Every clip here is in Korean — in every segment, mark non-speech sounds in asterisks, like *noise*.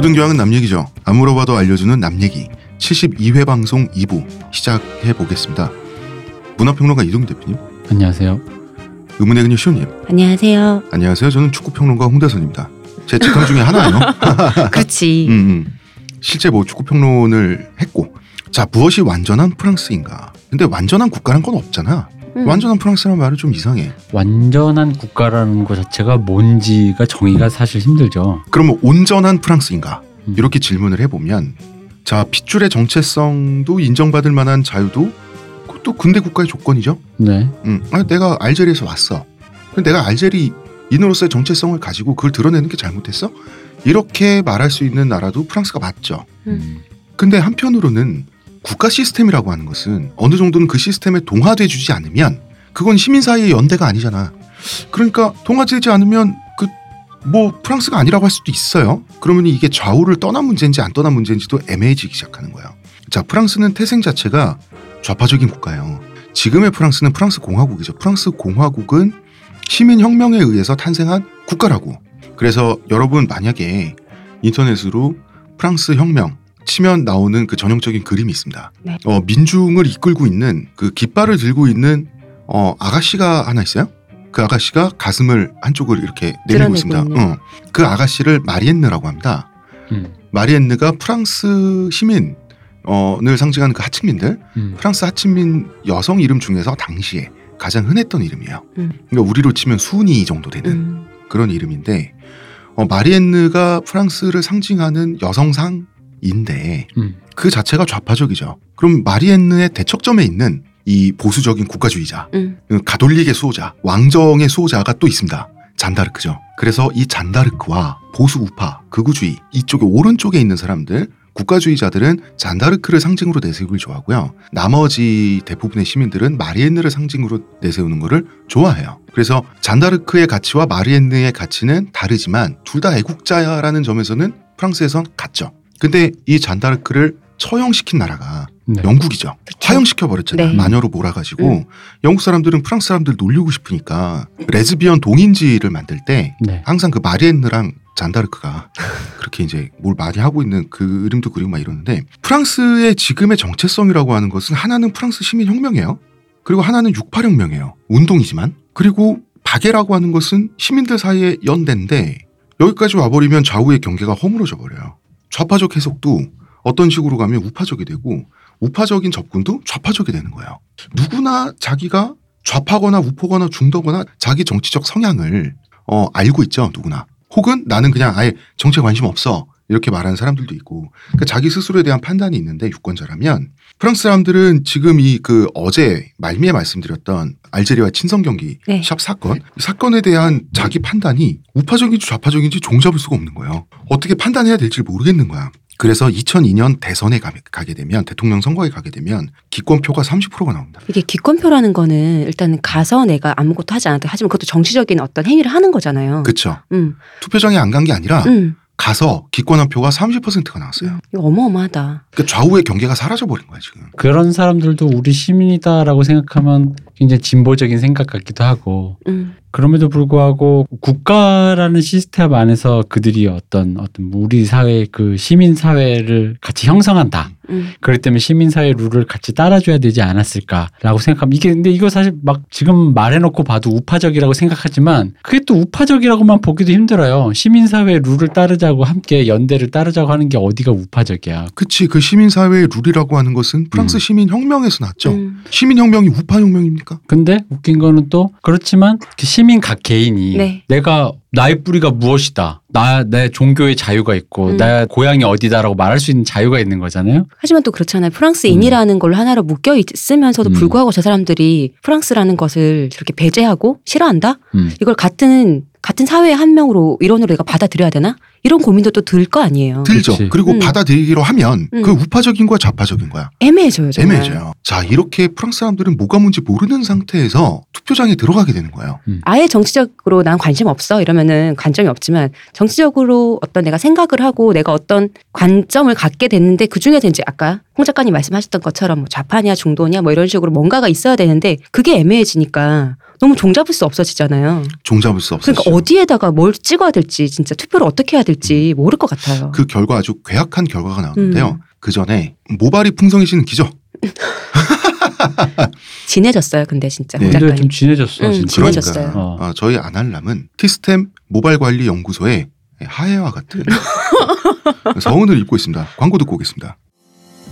모든 교양은 남 얘기죠. 안 물어봐도 알려주는 남 얘기 72회 방송 2부 시작해 보겠습니다. 문화평론가 이동 대표님, 안녕하세요. 의문의 그녀 시호님, 안녕하세요. 안녕하세요. 저는 축구평론가 홍대선입니다. 제 직함 중에 하나예요. *laughs* 그렇지. 음, 음. 실제 뭐 축구평론을 했고, 자 무엇이 완전한 프랑스인가? 근데 완전한 국가란 건 없잖아. 음. 완전한 프랑스라는 말은 좀 이상해. 완전한 국가라는 것 자체가 뭔지가 정의가 사실 힘들죠. 그러면 온전한 프랑스인가? 음. 이렇게 질문을 해보면 자 핏줄의 정체성도 인정받을 만한 자유도 그것도 근대 국가의 조건이죠. 네. 음, 아, 내가 알제리에서 왔어. 내가 알제리인으로서의 정체성을 가지고 그걸 드러내는 게 잘못했어? 이렇게 말할 수 있는 나라도 프랑스가 맞죠. 음. 근데 한편으로는 국가 시스템이라고 하는 것은 어느 정도는 그 시스템에 동화돼 주지 않으면 그건 시민사회의 연대가 아니잖아. 그러니까 동화되지 않으면 그 뭐 프랑스가 아니라고 할 수도 있어요. 그러면 이게 좌우를 떠난 문제인지 안 떠난 문제인지도 애매해지기 시작하는 거예요. 자, 프랑스는 태생 자체가 좌파적인 국가예요. 지금의 프랑스는 프랑스 공화국이죠. 프랑스 공화국은 시민 혁명에 의해서 탄생한 국가라고. 그래서 여러분 만약에 인터넷으로 프랑스 혁명 치면 나오는 그 전형적인 그림이 있습니다. 네. 어, 민중을 이끌고 있는 그 깃발을 들고 있는 어, 아가씨가 하나 있어요. 그 아가씨가 가슴을 한쪽을 이렇게 내밀고 있습니다. 어, 그 아가씨를 마리엔느라고 합니다. 음. 마리엔느가 프랑스 시민 어를 상징하는 그 하층민들, 음. 프랑스 하층민 여성 이름 중에서 당시에 가장 흔했던 이름이에요. 음. 그러니까 우리로 치면 순이 정도 되는 음. 그런 이름인데 어, 마리엔느가 프랑스를 상징하는 여성상 인데 음. 그 자체가 좌파적이죠. 그럼 마리엔느의 대척점에 있는 이 보수적인 국가주의자, 음. 그 가톨릭의 수호자, 왕정의 수호자가 또 있습니다. 잔다르크죠. 그래서 이 잔다르크와 보수 우파, 극우주의 이쪽에 오른쪽에 있는 사람들 국가주의자들은 잔다르크를 상징으로 내세우길 좋아하고요. 나머지 대부분의 시민들은 마리엔느를 상징으로 내세우는 것을 좋아해요. 그래서 잔다르크의 가치와 마리엔느의 가치는 다르지만 둘 다 애국자라는 점에서는 프랑스에선 같죠. 근데 이 잔다르크를 처형시킨 나라가 네. 영국이죠. 그쵸. 화형시켜 버렸잖아요. 네. 마녀로 몰아가지고 음. 영국 사람들은 프랑스 사람들 놀리고 싶으니까 레즈비언 동인지를 만들 때 네. 항상 그 마리엔느랑 잔다르크가 그렇게 이제 뭘 많이 하고 있는 그 그림도 그리고 막 이러는데 프랑스의 지금의 정체성이라고 하는 것은 하나는 프랑스 시민 혁명이에요. 그리고 하나는 68혁명이에요. 운동이지만 그리고 박애라고 하는 것은 시민들 사이의 연대인데 여기까지 와버리면 좌우의 경계가 허물어져 버려요. 좌파적 해석도 어떤 식으로 가면 우파적이 되고 우파적인 접근도 좌파적이 되는 거예요. 누구나 자기가 좌파거나 우포거나 중도거나 자기 정치적 성향을 어, 알고 있죠. 누구나. 혹은 나는 그냥 아예 정치에 관심 없어. 이렇게 말하는 사람들도 있고 그러니까 자기 스스로에 대한 판단이 있는데 유권자라면 프랑스 사람들은 지금 이 그 어제 말미에 말씀드렸던 알제리와 친선 경기 네. 샵 사건 이 사건에 대한 자기 판단이 우파적인지 좌파적인지 종잡을 수가 없는 거예요. 어떻게 판단해야 될지 모르겠는 거야. 그래서 2002년 대선에 가- 가게 되면 대통령 선거에 가게 되면 기권표가 30%가 나옵니다. 이게 기권표라는 거는 일단 가서 내가 아무것도 하지 않았다. 하지만 그것도 정치적인 어떤 행위를 하는 거잖아요. 그렇죠. 음. 투표장에 안 간 게 아니라 음. 가서 기권한 표가 30%가 나왔어요. 이거 어마어마하다. 그러니까 좌우의 경계가 사라져 버린 거야 지금. 그런 사람들도 우리 시민이다라고 생각하면 굉장히 진보적인 생각 같기도 하고 음. 그럼에도 불구하고 국가라는 시스템 안에서 그들이 어떤 어떤 우리 사회 그 시민 사회를 같이 형성한다. 음. 그렇기 때문에 시민 사회 룰을 같이 따라줘야 되지 않았을까라고 생각하면 이게 근데 이거 사실 막 지금 말해놓고 봐도 우파적이라고 생각하지만 그게 또 우파적이라고만 보기도 힘들어요. 시민 사회 룰을 따르자고 함께 연대를 따르자고 하는 게 어디가 우파적이야. 그치 그 시민 사회의 룰이라고 하는 것은 프랑스 음. 시민 혁명에서 났죠. 음. 시민 혁명이 우파 혁명입니까? 근데 웃긴 거는 또 그렇지만 그 시민 각 개인이 네. 내가 나의 뿌리가 무엇이다. 나 내 종교의 자유가 있고 음. 내 고향이 어디다라고 말할 수 있는 자유가 있는 거잖아요. 하지만 또 그렇잖아요. 프랑스인이라는 걸로 하나로 묶여 있으면서도 음. 불구하고 저 사람들이 프랑스라는 것을 저렇게 배제하고 싫어한다? 음. 이걸 같은 같은 사회의 한 명으로 일원으로 내가 받아들여야 되나? 이런 고민도 또 들 거 아니에요. 들죠. 그치. 그리고 음. 받아들이기로 하면 음. 그 우파적인 거야 좌파적인 거야. 애매해져요. 정말. 애매해져요. 자 이렇게 프랑스 사람들은 뭐가 뭔지 모르는 상태에서 투표장에 들어가게 되는 거예요. 아예 정치적으로 난 관심 없어 이러면은 관점이 없지만 정치적으로 어떤 내가 생각을 하고 내가 어떤 관점을 갖게 됐는데 그 중에서 이제 아까 홍 작가님 말씀하셨던 것처럼 뭐 좌파냐 중도냐 뭐 이런 식으로 뭔가가 있어야 되는데 그게 애매해지니까 너무 종잡을 수 없어지잖아요. 종잡을 수 없어요. 그러니까 어디에다가 뭘 찍어야 될지 진짜 투표를 어떻게 해야 될지 모를 것 같아요. 그 결과 아주 괴악한 결과가 나왔는데요. 음. 그 전에 모발이 풍성해지는 기죠. *laughs* 진해졌어요. 근데 진짜 네. 홍 근데. 좀 진해졌어 음, 진짜. 진해졌- 진해졌어요. 어. 아, 저희 아날람은 티스템 모발 관리 연구소의 하해와 같은 *laughs* *laughs* 서운을 입고 있습니다. 광고 듣고 오겠습니다.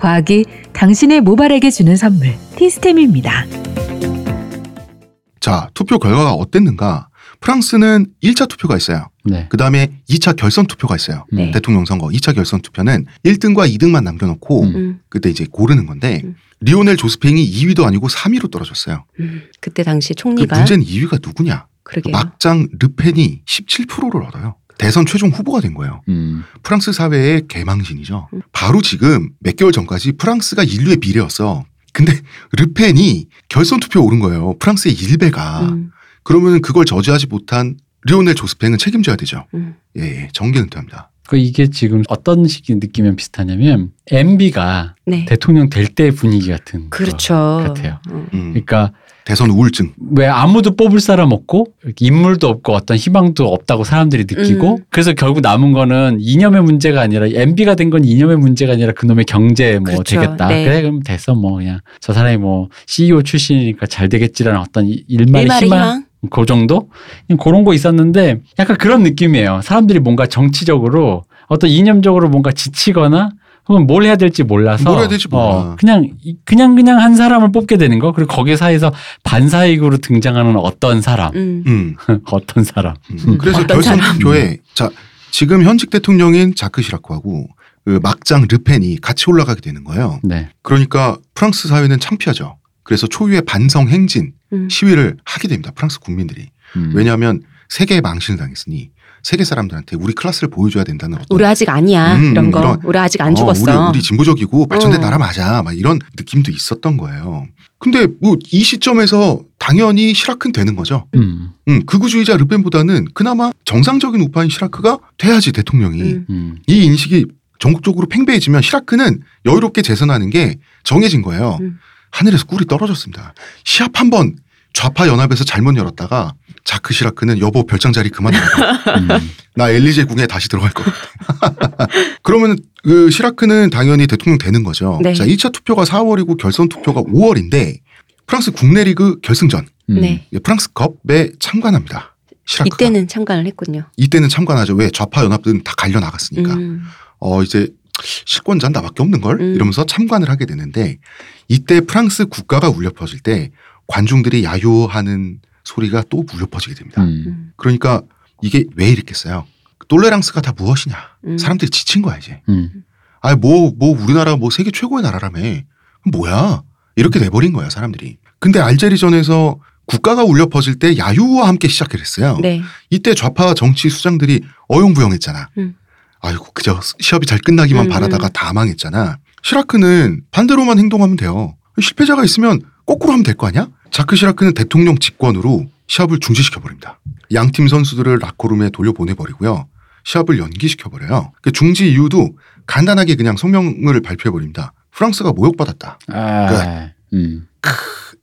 과학이 당신의 모발에게 주는 선물 티스템입니다. 자, 투표 결과가 어땠는가? 프랑스는 1차 투표가 있어요. 네. 그 다음에 2차 결선 투표가 있어요. 네. 대통령 선거 2차 결선 투표는 1등과 2등만 남겨놓고 음. 음, 그때 이제 고르는 건데 음. 리오넬 조스팽이 2위도 아니고 3위로 떨어졌어요. 음. 그때 당시 그 총리가 문제는 2위가 누구냐? 그러게요. 막장 르펜이 17%를 얻어요. 대선 최종 후보가 된 거예요. 음. 프랑스 사회의 개망신이죠. 음. 바로 지금 몇 개월 전까지 프랑스가 인류의 미래였어. 근데 *laughs* 르펜이 결선 투표에 오른 거예요. 프랑스의 일배가. 음, 그러면 그걸 저지하지 못한 리오넬 조스팽은 책임져야 되죠. 음. 예, 예 정계 은퇴합니다. 그 이게 지금 어떤 식이 느끼면 비슷하냐면 MB가 네. 대통령 될 때 분위기 같은 거 그렇죠. 같아요. 음. 음, 그러니까 대선 우울증. 왜 아무도 뽑을 사람 없고 인물도 없고 어떤 희망도 없다고 사람들이 느끼고 음. 그래서 결국 남은 거는 이념의 문제가 아니라 MB가 된 건 이념의 문제가 아니라 그놈의 경제 뭐 그렇죠. 되겠다. 네. 그래 그럼 됐어 뭐 그냥 저 사람이 뭐 CEO 출신이니까 잘 되겠지라는 어떤 이- 일말의 일말의 희망, 희망. 그 정도 그런 거 있었는데 약간 그런 느낌이에요. 사람들이 뭔가 정치적으로 어떤 이념적으로 뭔가 지치거나 혹은 뭘 해야 될지 몰라서 뭘 해야 될지 몰라. 어, 그냥 이- 그냥 그냥 한 사람을 뽑게 되는 거 그리고 거기 사이에서 반사익으로 등장하는 어떤 사람 음. 음, *laughs* 어떤 사람 음. 그래서 어떤 결선 사람? 투표에 자 지금 현직 대통령인 자크 시라크하고 그 막장 르펜이 같이 올라가게 되는 거예요. 네 그러니까 프랑스 사회는 창피하죠. 그래서 초유의 반성 행진 음. 시위를 하게 됩니다. 프랑스 국민들이. 음. 왜냐하면 세계의 망신을 당했으니 세계 사람들한테 우리 클래스를 보여줘야 된다는 어떤 우리 아직 아니야 음, 이런 거. 이런- 우리 아직 안 어, 죽었어. 우리, 우리 진보적이고 발전된 어. 나라 맞아. 막 이런 느낌도 있었던 거예요. 근데 뭐 이 시점에서 당연히 시라크는 되는 거죠. 음. 음, 극우주의자 르펜보다는 그나마 정상적인 우파인 시라크가 돼야지 대통령이. 음. 음. 이 인식이 전국적으로 팽배해지면 시라크는 여유롭게 재선하는 게 정해진 거예요. 음. 하늘에서 꿀이 떨어졌습니다. 시합 한번 좌파 연합에서 잘못 열었다가 자크 시라크는 여보 별장 자리 그만 열어. 음. 나 엘리제 궁에 다시 들어갈 것 같아. *laughs* 그러면 그 시라크는 당연히 대통령 되는 거죠. 네. 자, 2차 투표가 4월이고 결선 투표가 5월인데 프랑스 국내 리그 결승전 음. 네. 프랑스컵에 참관합니다. 시라크가. 이때는 참관을 했군요. 이때는 참관하죠. 왜 좌파 연합들은 다 갈려 나갔으니까. 음. 어 이제 실권자는 나밖에 없는 걸 음. 이러면서 참관을 하게 되는데 이때 프랑스 국가가 울려 퍼질 때 관중들이 야유하는 소리가 또 울려 퍼지게 됩니다. 음. 음. 그러니까 이게 왜 이랬겠어요? 똘레랑스가 다 무엇이냐? 음. 사람들이 지친 거야 이제. 음. 아니 뭐뭐 우리나라 뭐 세계 최고의 나라라며 뭐야 이렇게 돼버린 거야 사람들이. 근데 알제리전에서 국가가 울려 퍼질 때 야유와 함께 시작을 했어요. 네. 이때 좌파 정치 수장들이 어용부용했잖아. 음. 아이고 그저 시합이 잘 끝나기만 음, 바라다가 음. 다 망했잖아. 시라크는 반대로만 행동하면 돼요. 실패자가 있으면 거꾸로 하면 될 거 아니야? 자크 시라크는 대통령 직권으로 시합을 중지시켜 버립니다. 양 팀 선수들을 라코룸에 돌려보내 버리고요. 시합을 연기시켜 버려요. 그 중지 이유도 간단하게 그냥 성명을 발표해 버립니다. 프랑스가 모욕받았다. 아. 음.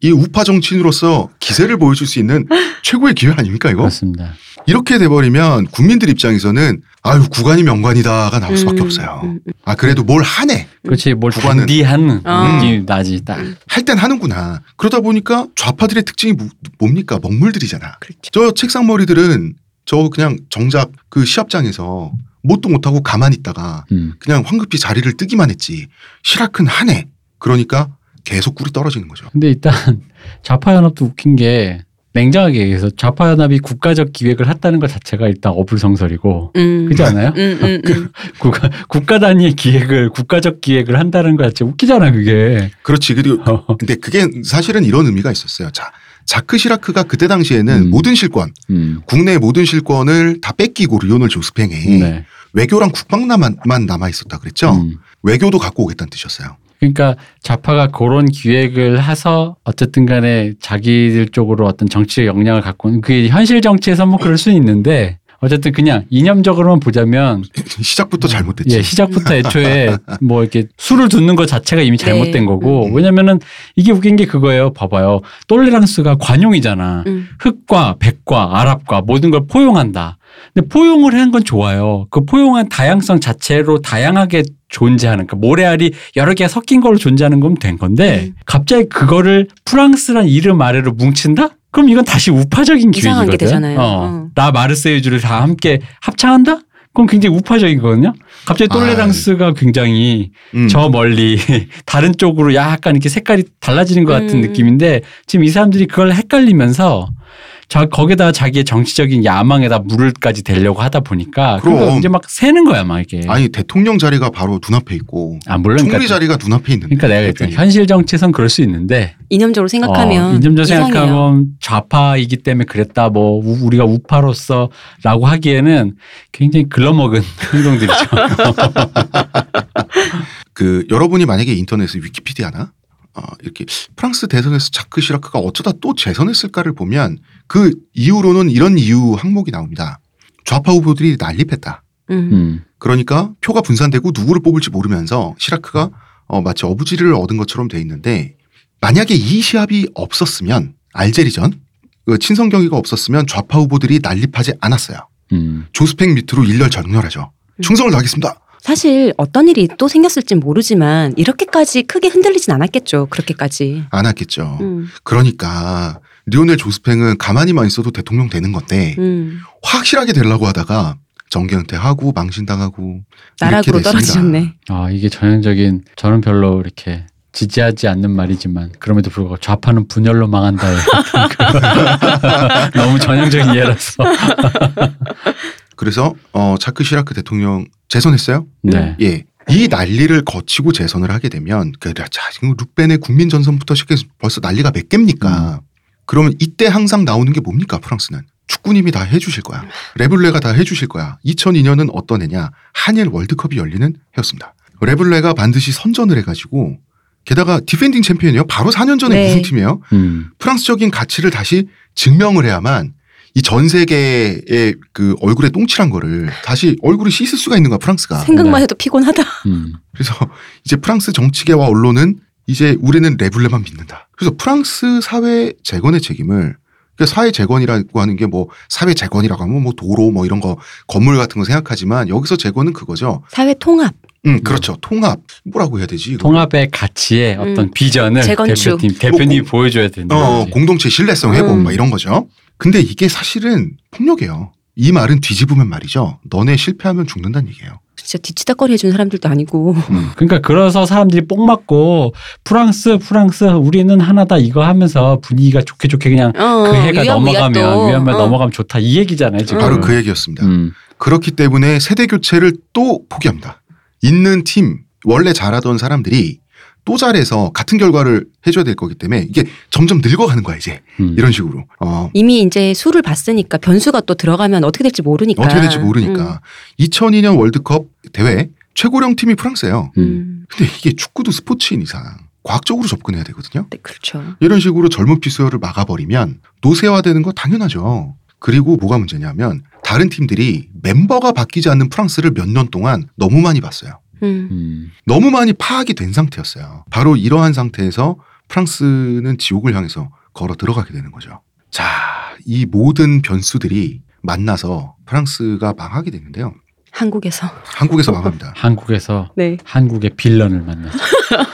이 우파 정치인으로서 기세를 보여줄 수 있는 *laughs* 최고의 기회 아닙니까 이거? 그렇습니다. 이렇게 돼버리면 국민들 입장에서는 아유 구간이 명관이다가 나올 수밖에 음, 없어요. 음, 음. 아 그래도 뭘 하네 그렇지 뭘 구간은- 단디한 어. 나지 딱. 할 땐 하는구나. 그러다 보니까 좌파들의 특징이 뭐- 뭡니까 먹물들이잖아. 그렇죠. 저 책상머리들은 저 그냥 정작 그 시합장에서 뭣도 못하고 가만히 있다가 음. 그냥 황급히 자리를 뜨기만 했지. 시라크는 하네. 그러니까 계속 꿀이 떨어지는 거죠. 근데 일단 *laughs* 좌파 연합도 웃긴 게 냉정하게 얘기해서 좌파 연합이 국가적 기획을 했다는 것 자체가 일단 어불성설이고 음. 그렇지 않아요? 음, 음, 음. *laughs* 국가 국가 단위의 기획을 국가적 기획을 한다는 것 자체 웃기잖아 그게. 그렇지. 그리고 어. *laughs* 근데 그게 사실은 이런 의미가 있었어요. 자, 자크 시라크가 그때 당시에는 음. 모든 실권, 음. 국내의 모든 실권을 다 뺏기고 리오넬 조스팽에 네. 외교랑 국방만 남아 있었다 그랬죠. 음. 외교도 갖고 오겠다는 뜻이었어요. 그러니까 좌파가 그런 기획을 해서 어쨌든 간에 자기들 쪽으로 어떤 정치적 역량을 갖고 는 그게 현실 정치에서 뭐 그럴 수는 있는데 어쨌든 그냥 이념적으로만 보자면 *laughs* 시작부터 잘못됐지. 예, 시작부터 애초에 뭐 이렇게 술을 붓는 것 자체가 이미 잘못된 네. 거고 음. 왜냐면은 이게 웃긴 게 그거예요. 봐봐요. 똘레랑스가 관용이잖아. 음. 흑과 백과 아랍과 모든 걸 포용한다. 근데 포용을 하는 건 좋아요. 그 포용한 다양성 자체로 다양하게 존재하는 그러니까 모래알이 여러 개가 섞인 걸로 존재하는 건 된 건데 음. 갑자기 그거를 프랑스란 이름 아래로 뭉친다? 그럼 이건 다시 우파적인 이상한 게 기획이거든. 되잖아요. 어. 어. 나 마르세유주를 다 함께 합창한다? 그럼 굉장히 우파적이거든요. 갑자기 똘레랑스가 굉장히 음. 저 멀리 *laughs* 다른 쪽으로 약간 이렇게 색깔이 달라지는 것 같은 음. 느낌인데 지금 이 사람들이 그걸 헷갈리면서 자 거기다 자기의 정치적인 야망에다 물을까지 대려고 하다 보니까 그럼. 이제 막 새는 거야 막 이게 아니 대통령 자리가 바로 눈앞에 있고 아 물론 총리 그러니까, 자리가 눈앞에 있는데. 그러니까 내가 했잖아 대표님. 현실 정치에선 그럴 수 있는데 이념적으로 생각하면 어, 인점적 이상해요. 생각하면 좌파이기 때문에 그랬다 뭐 우- 우리가 우파로서라고 하기에는 굉장히 글러먹은 *laughs* 행동들이죠. *laughs* 그 여러분이 만약에 인터넷에 위키피디아나 어, 이렇게 프랑스 대선에서 자크 시라크가 어쩌다 또 재선했을까를 보면 그 이후로는 이런 이유 항목이 나옵니다. 좌파 후보들이 난립했다. 음. 음. 그러니까 표가 분산되고 누구를 뽑을지 모르면서 시라크가 어, 마치 어부지를 얻은 것처럼 돼 있는데 만약에 이 시합이 없었으면 알제리전 그 친선 경기가 없었으면 좌파 후보들이 난립하지 않았어요. 음. 조스팽 밑으로 일렬 전렬하죠. 충성을 다하겠습니다. 사실 어떤 일이 또 생겼을진 모르지만 이렇게까지 크게 흔들리진 않았겠죠. 그렇게까지. 안 했겠죠. 음. 그러니까 리오넬 조스팽은 가만히만 있어도 대통령 되는 건데 음. 확실하게 되려고 하다가 정계 은퇴하고 망신당하고 나락으로. 떨어지셨네. 아 이게 전형적인 저는 별로 이렇게 지지하지 않는 말이지만 그럼에도 불구하고 좌파는 분열로 망한다에 *laughs* 그 *laughs* 너무 전형적인 예라서 *laughs* 그래서 어 자크 시라크 대통령 재선했어요. 네. 예. 이 난리를 거치고 재선을 하게 되면 그 자, 지금 루펜의 국민 전선부터 시작해서 벌써 난리가 몇 개입니까? 그러면 이때 항상 나오는 게 뭡니까 프랑스는? 축구님이 다 해주실 거야. Les Bleus가 다 해주실 거야. 2002년은 어떤 해냐? 한일 월드컵이 열리는 해였습니다. Les Bleus가 반드시 선전을 해가지고 게다가 defending champion이요. 바로 4년 전에 네. 우승팀이에요. 음. 프랑스적인 가치를 다시 증명을 해야만 이 전 세계의 그 얼굴에 똥칠한 거를 다시 얼굴을 씻을 수가 있는 거야 프랑스가. 생각만 네. 해도 피곤하다. 음. 그래서 이제 프랑스 정치계와 언론은 이제 우리는 레블레만 믿는다. 그래서 프랑스 사회 재건의 책임을 그 사회 재건이라고 하는 게 뭐 사회 재건이라고 하면 뭐 도로 뭐 이런 거 건물 같은 거 생각하지만 여기서 재건은 그거죠. 사회 통합. 음 그렇죠. 통합 뭐라고 해야 되지? 이거? 통합의 가치의 음. 어떤 비전을 재건축. 대표님 대표님이 뭐, 보여줘야 된다. 어 공동체 신뢰성 회복 음. 막 이런 거죠. 근데 이게 사실은 폭력이에요. 이 말은 뒤집으면 말이죠. 너네 실패하면 죽는다는 얘기예요. 진짜 뒤치다거리 해주는 사람들도 아니고. 음. *laughs* 그러니까 그래서 사람들이 뽕 맞고 프랑스 프랑스 우리는 하나다 이거 하면서 분위기가 좋게 좋게 그냥 어, 그 해가 위험, 넘어가면 위압도. 위험에 어. 넘어가면 좋다 이 얘기잖아요 지금. 바로 그 얘기였습니다. 음. 그렇기 때문에 세대 교체를 또 포기합니다. 있는 팀 원래 잘하던 사람들이 또 잘해서 같은 결과를 해줘야 될 거기 때문에 이게 점점 늙어가는 거야 이제 음. 이런 식으로 어, 이미 이제 수를 봤으니까 변수가 또 들어가면 어떻게 될지 모르니까. 어떻게 될지 모르니까 2002년 월드컵 대회 최고령 팀이 프랑스예요. 음. 음. 음. 근데 이게 축구도 스포츠인 이상 과학적으로 접근해야 되거든요. 네, 그렇죠. 이런 식으로 젊은 피 수혈을 막아버리면 노쇠화되는 거 당연하죠. 그리고 뭐가 문제냐면 다른 팀들이 멤버가 바뀌지 않는 프랑스를 몇 년 동안 너무 많이 봤어요. 음. 음. 너무 많이 파악이 된 상태였어요. 바로 이러한 상태에서 프랑스는 지옥을 향해서 걸어 들어가게 되는 거죠. 자, 이 모든 변수들이 만나서 프랑스가 망하게 되는데요. 한국에서. 한국에서 망합니다. *laughs* 한국에서 네. 한국의 빌런을 만나죠.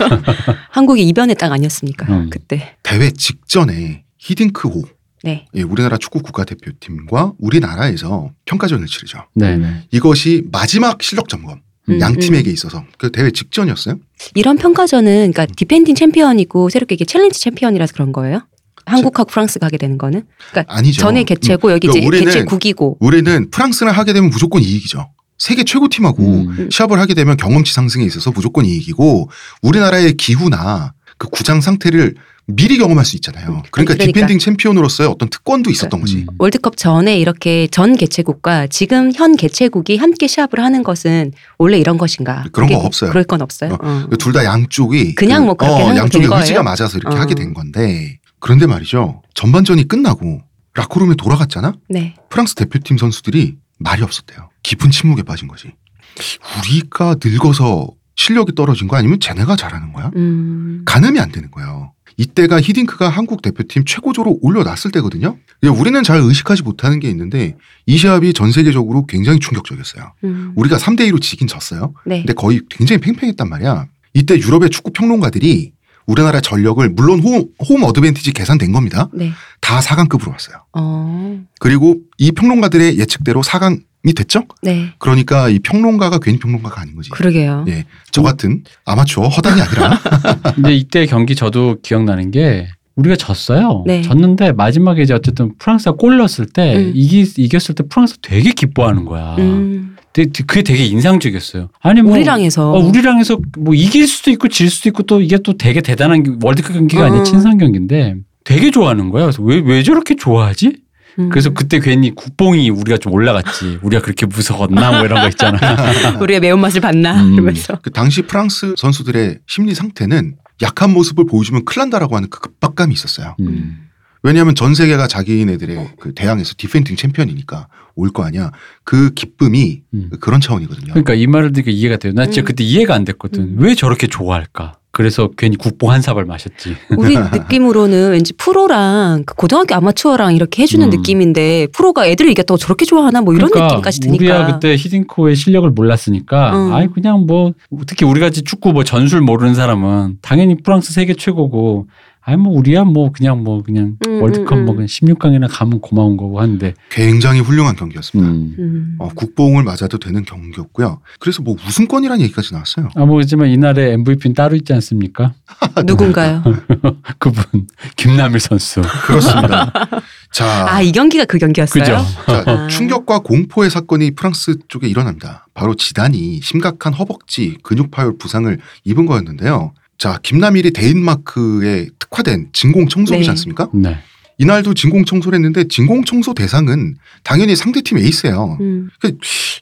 *laughs* 한국이 이변의 땅 아니었습니까? 음. 그때. 대회 직전에 히딩크호, 네. 예, 우리나라 축구 국가대표팀과 우리나라에서 평가전을 치르죠. 네네. 이것이 마지막 실력 점검. 음, 양 음. 팀에게 있어서 그 대회 직전이었어요. 이런 평가전은 그러니까 defending champion이고 새롭게 이게 challenge champion이라서 그런 거예요? 한국하고 프랑스가 하게 되는 거는? 그러니까 아니죠. 전에 개최국 여기 이제 그러니까 우리는- 개최 국이고. 우리는 프랑스랑 하게 되면 무조건 이익이죠. 세계 최고 팀하고 음. 시합을 하게 되면 경험치 상승에 있어서 무조건 이익이고 우리나라의 기후나 그 구장 상태를 미리 경험할 수 있잖아요. 그러니까, 그러니까. defending champion으로서의 어떤 특권도 있었던 거지. 음. 월드컵 전에 이렇게 전 개최국과 지금 현 개최국이 함께 시합을 하는 것은 원래 이런 것인가? 그런 거 없어요. 그럴 건 없어요. 어. 둘다 양쪽이 그냥 뭐 그렇게 하는 양쪽의 된 의지가? 맞아서 이렇게 어. 하게 된 건데 그런데 말이죠. 전반전이 끝나고 라코룸에 돌아갔잖아. 네. 프랑스 대표팀 선수들이 말이 없었대요. 깊은 침묵에 빠진 거지. 우리가 늙어서 실력이 떨어진 거 아니면 쟤네가 잘하는 거야? 음. 가늠이 안 되는 거예요. 이때가 히딩크가 한국 대표팀 최고조로 올려놨을 때거든요. 근데 우리는 잘 의식하지 못하는 게 있는데 이 시합이 전 세계적으로 굉장히 충격적이었어요. 음. 우리가 3대 2로 지긴 졌어요. 네. 근데 거의 굉장히 팽팽했단 말이야. 이때 유럽의 축구 평론가들이 우리나라 전력을 물론 홈, 홈 어드밴티지 계산된 겁니다. 네. 다 4강급으로 왔어요. 어. 그리고 이 평론가들의 예측대로 4강이 됐죠? 네. 그러니까 이 평론가가 괜히 평론가가 아닌 거지. 그러게요. 예. 저 같은 아마추어 허당이 아니라 *laughs* 근데 이때 경기 저도 기억나는 게 우리가 졌어요. 네. 졌는데 마지막에 이제 어쨌든 프랑스가 골 넣었을 때 음. 이기, 이겼을 때 프랑스 되게 기뻐하는 거야. 음. 근데 그게 되게 인상적이었어요. 아니 뭐 우리랑 해서. 어, 우리랑 해서 뭐 이길 수도 있고 질 수도 있고 또 이게 또 되게 대단한 게- 월드컵 경기가 아니라 어. 친선 경기인데 되게 좋아하는 거야. 그래서 왜, 왜 저렇게 좋아하지? 음. 그래서 그때 괜히 국뽕이 우리가 좀 올라갔지. 우리가 그렇게 무서웠나 뭐 이런 거 있잖아. *laughs* 우리의 매운맛을 봤나 음. 이러면서. 그 당시 프랑스 선수들의 심리 상태는 약한 모습을 보여주면 큰일 난다라고 하는 그 급박감이 있었어요. 음. 왜냐하면 전 세계가 자기네들의 그 대항에서 defending champion이니까 올 거 아니야. 그 기쁨이 음. 그런 차원이거든요. 그러니까 이 말을 듣니까 이해가 돼요. 나 진짜 음. 그때 이해가 안 됐거든. 음. 왜 저렇게 좋아할까? 그래서 괜히 국뽕 한 사발 마셨지. *laughs* 우리 *laughs* 느낌으로는 왠지 프로랑 그 고등학교 아마추어랑 이렇게 해주는 음. 느낌인데 프로가 애들을 이겼다고 저렇게 좋아하나 뭐 이런 느낌까지 드니까. 우리가 그때 히딩코의 실력을 몰랐으니까 음. 아이 그냥 뭐 특히 우리 같이 축구 뭐 전술 모르는 사람은 당연히 프랑스 세계 최고고 아이 뭐 우리야 뭐 그냥 뭐 그냥 음, 월드컵 음, 뭐 그냥 16강이나 가면 고마운 거고 하는데 굉장히 훌륭한 경기였습니다. 음. 음. 어, 국뽕을 맞아도 되는 경기였고요. 그래서 뭐 우승권이라는 얘기까지 나왔어요. 아뭐 하지만 이날의 MVP는 따로 있지 않습니까? *laughs* 누군가요? *laughs* 그분 김남일 선수. 그렇습니다. *laughs* 자, 아 이 경기가 그 경기였어요. 그죠? 자, 아. 충격과 공포의 사건이 프랑스 쪽에 일어납니다. 바로 지단이 심각한 허벅지 근육 파열 부상을 입은 거였는데요. 자, 김남일이 데인마크에 특화된 진공 청소기지 네. 않습니까? 네. 이날도 진공 청소를 했는데 진공 청소 대상은 당연히 상대팀 에이스예요. 음.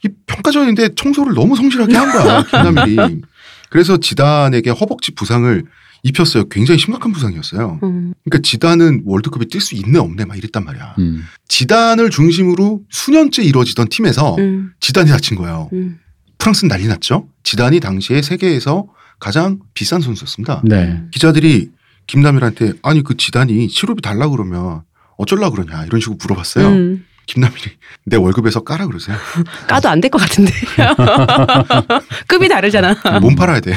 이 평가전인데 청소를 너무 성실하게 한 거야, *laughs* 김남일이. 그래서 지단에게 허벅지 부상을 입혔어요. 굉장히 심각한 부상이었어요. 음. 그러니까 지단은 월드컵에 뛸 수 있네 없네 막 이랬단 말이야. 음. 지단을 중심으로 수년째 이루어지던 팀에서 음. 지단이 다친 거예요. 음. 프랑스는 난리 났죠. 지단이 당시에 세계에서 가장 비싼 선수였습니다. 네. 기자들이 김남일한테 아니 그 지단이 치료비 달라 그러면 어쩔라 그러냐 이런 식으로 물어봤어요. 음. 김남일이 내 월급에서 까라 그러세요. *laughs* 까도 안 될 것 같은데. *laughs* 급이 다르잖아. 몸 팔아야 돼.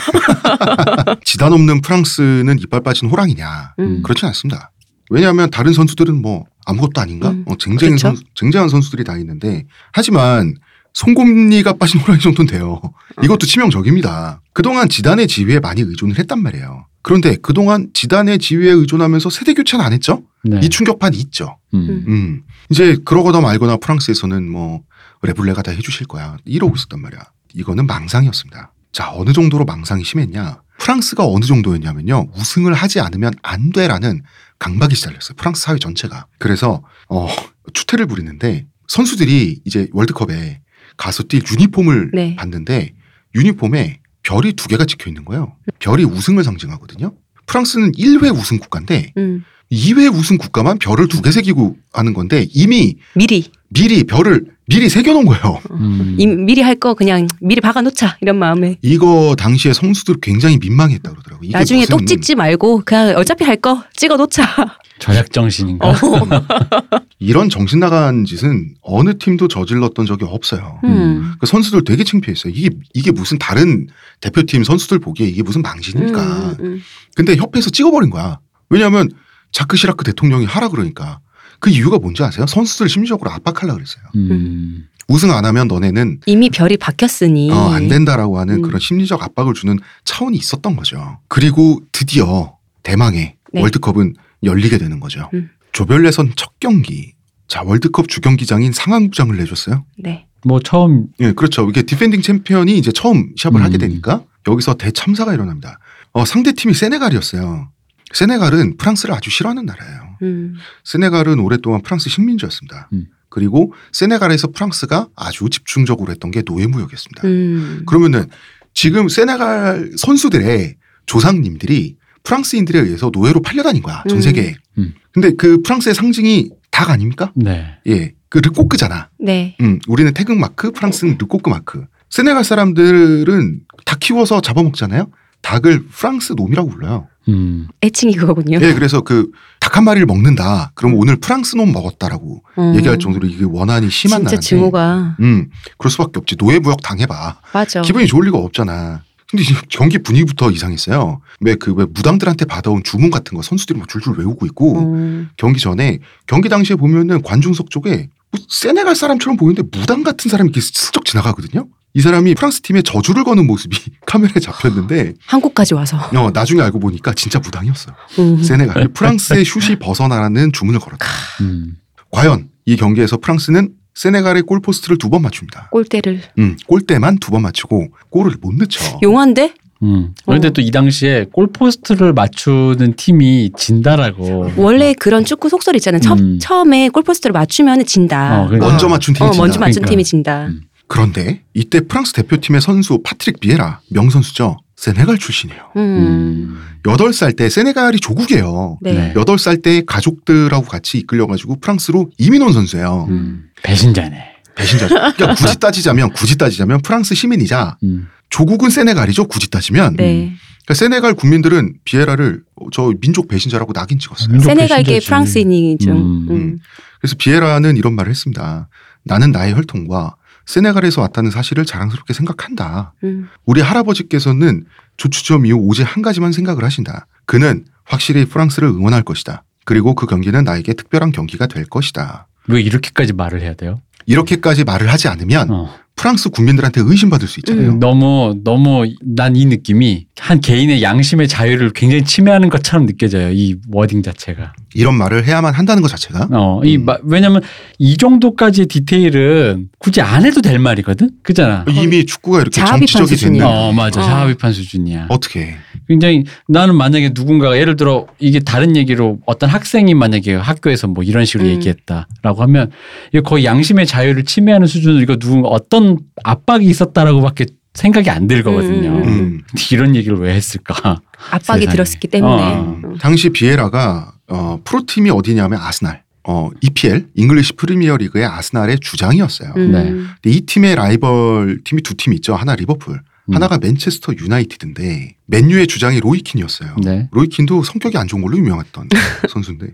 *laughs* 지단 없는 프랑스는 이빨 빠진 호랑이냐? 음. 그렇진 않습니다. 왜냐하면 다른 선수들은 뭐 아무것도 아닌가? 음. 어, 쟁쟁한, 그렇죠. 선수, 쟁쟁한 선수들이 다 있는데 하지만 송곳니가 빠진 호랑이 정도는 돼요. 이것도 치명적입니다. 그동안 지단의 지위에 많이 의존을 했단 말이에요. 그런데 그동안 지단의 지위에 의존하면서 세대 교체는 안 했죠? 네. 이 충격판이 있죠. 음. 음. 이제 그러거나 말거나 프랑스에서는 뭐 레블레가 다 해주실 거야. 이러고 있었단 말이야. 이거는 망상이었습니다. 자, 어느 정도로 망상이 심했냐? 프랑스가 어느 정도였냐면요. 우승을 하지 않으면 안 돼라는 강박이 시달렸어요. 프랑스 사회 전체가. 그래서 어, 추태를 부리는데 선수들이 이제 월드컵에 가서 뛸 유니폼을 네. 봤는데 유니폼에 별이 두 개가 찍혀 있는 거예요. 별이 우승을 상징하거든요. 프랑스는 1회 우승 국가인데 음. 2회 우승 국가만 별을 두 개 새기고 하는 건데 이미 미리 미리 별을 미리 새겨놓은 거예요. 음. 이, 미리 할 거 그냥 미리 박아놓자 이런 마음에 이거 당시에 선수들 굉장히 민망했다 그러더라고요. 나중에 똑 찍지 말고 그냥 어차피 할 거 찍어 놓자. 절약 정신인가? 어. *laughs* 이런 정신 나간 짓은 어느 팀도 저질렀던 적이 없어요. 음. 그 선수들 되게 창피했어요. 이게 이게 무슨 다른 대표팀 선수들 보기에 이게 무슨 망신일까? 음, 음. 근데 협회에서 찍어버린 거야. 왜냐하면 자크 시라크 대통령이 하라 그러니까 그 이유가 뭔지 아세요? 선수들 심리적으로 압박하려 그랬어요. 음. 우승 안 하면 너네는 이미 별이 박혔으니 어, 안 된다라고 하는 음. 그런 심리적 압박을 주는 차원이 있었던 거죠. 그리고 드디어 대망의 네. 월드컵은 열리게 되는 거죠. 음. 조별 예선 첫 경기. 자, 월드컵 주경기장인 상암구장을 내줬어요. 네. 뭐 처음 예, 그렇죠. 이게 defending champion이 이제 처음 시합을 음. 하게 되니까 여기서 대참사가 일어납니다. 어, 상대 팀이 세네갈이었어요. 세네갈은 프랑스를 아주 싫어하는 나라예요. 음. 세네갈은 오랫동안 프랑스 식민지였습니다. 음. 그리고 세네갈에서 프랑스가 아주 집중적으로 했던 게 노예무역이었습니다. 음. 그러면은 지금 세네갈 선수들의 조상님들이 프랑스인들에 의해서 노예로 팔려다닌 거야 전 음. 세계에. 음. 근데 그 프랑스의 상징이 닭 아닙니까? 네. 예, 그 르꼬크잖아. 네. 음, 우리는 태극 마크, 프랑스는 르꼬크 마크. 세네갈 사람들은 닭 키워서 잡아먹잖아요. 닭을 프랑스 놈이라고 불러요. 음. 애칭이 그거군요. 예, 그래서 그 닭 한 마리를 먹는다. 그럼 오늘 프랑스 놈 먹었다라고 어. 얘기할 정도로 이게 원한이 심한 진짜 나라인데. 증오가 음, 그럴 수밖에 없지. 노예 무역 당해봐. 맞아. 기분이 좋을 리가 없잖아. 근데 경기 분위기부터 이상했어요. 왜 그 왜 무당들한테 받아온 주문 같은 거 선수들이 막 줄줄 외우고 있고 어. 경기 전에 경기 당시에 보면은 관중석 쪽에 뭐 세네갈 사람처럼 보이는데 무당 같은 사람이 이렇게 슬쩍 지나가거든요. 이 사람이 프랑스 팀에 저주를 거는 모습이 *laughs* 카메라에 잡혔는데 한국까지 와서. 어, 나중에 알고 보니까 진짜 무당이었어요. 음. 세네갈 *laughs* 프랑스의 슛이 벗어나라는 주문을 걸었다. 음. 과연 이 경기에서 프랑스는 세네갈의 골포스트를 두 번 맞춥니다. 골대를 음, 골대만 두 번 맞추고 골을 못 넣죠. 용한데 음. 그런데 어. 또이 당시에 골포스트를 맞추는 팀이 진다라고. 원래 그런 축구 속설 있잖아요. 처, 음. 처 음에 골포스트를 맞추면 진다. 어, 그러니까. 먼저 맞춘 팀이 어, 진다. 먼저 맞춘 그러니까. 팀이 진다. 음. 그런데 이때 프랑스 대표팀의 선수 파트릭 비에라 명선수죠. 세네갈 출신이에요. 음. 음. 여덟 살때 세네갈이 조국이에요. 네. 네. 여덟 살때 가족들하고 같이 이끌려가지고 프랑스로 이민 온 선수예요. 음. 배신자네. 배신자죠. 그러니까 *laughs* 굳이 따지자면 굳이 따지자면 프랑스 시민이자 음. 조국은 세네갈이죠. 굳이 따지면 네. 그러니까 세네갈 국민들은 비에라를 어, 저 민족 배신자라고 낙인 찍었어요. 세네갈계. 프랑스인이죠. 음. 음. 그래서 비에라는 이런 말을 했습니다. 나는 나의 혈통과 세네갈에서 왔다는 사실을 자랑스럽게 생각한다. 음. 우리 할아버지께서는 조추점 이후 오직 한 가지만 생각을 하신다. 그는 확실히 프랑스를 응원할 것이다. 그리고 그 경기는 나에게 특별한 경기가 될 것이다. 왜 이렇게까지 말을 해야 돼요? 이렇게까지 말을 하지 않으면 어. 프랑스 국민들한테 의심받을 수 있잖아요. 음. 너무 너무 난 이 느낌이 한 개인의 양심의 자유를 굉장히 침해하는 것처럼 느껴져요. 이 워딩 자체가. 이런 말을 해야만 한다는 것 자체가 어, 이 음. 마- 왜냐면 이 정도까지의 디테일은 굳이 안 해도 될 말이거든. 그잖아. 이미 축구가 이렇게 정치적이 수준이야. 어, 맞아. 어. 자아 비판 수준이야. 어떻게 해? 굉장히 나는 만약에 누군가가 예를 들어 이게 다른 얘기로 어떤 학생이 만약에 학교에서 뭐 이런 식으로 음. 얘기했다라고 하면 이거 거의 양심의 자유를 침해하는 수준으로 이거 누군가 어떤 압박이 있었다라고밖에 생각이 안 들 거거든요. 음, 음, 음. 이런 얘기를 왜 했을까? 압박이 세상에. 들었기 때문에. 어. 음. 당시 비에라가 어, 프로팀이 어디냐면 아스날. 어, EPL 잉글리시 프리미어 리그의 아스날의 주장이었어요. 음. 네. 근데 이 팀의 라이벌 팀이 두 팀 있죠. 하나 리버풀, 음. 하나가 맨체스터 유나이티드인데 맨유의 주장이 로이킨이었어요. 네. 로이킨도 성격이 안 좋은 걸로 유명했던 *laughs* 선수인데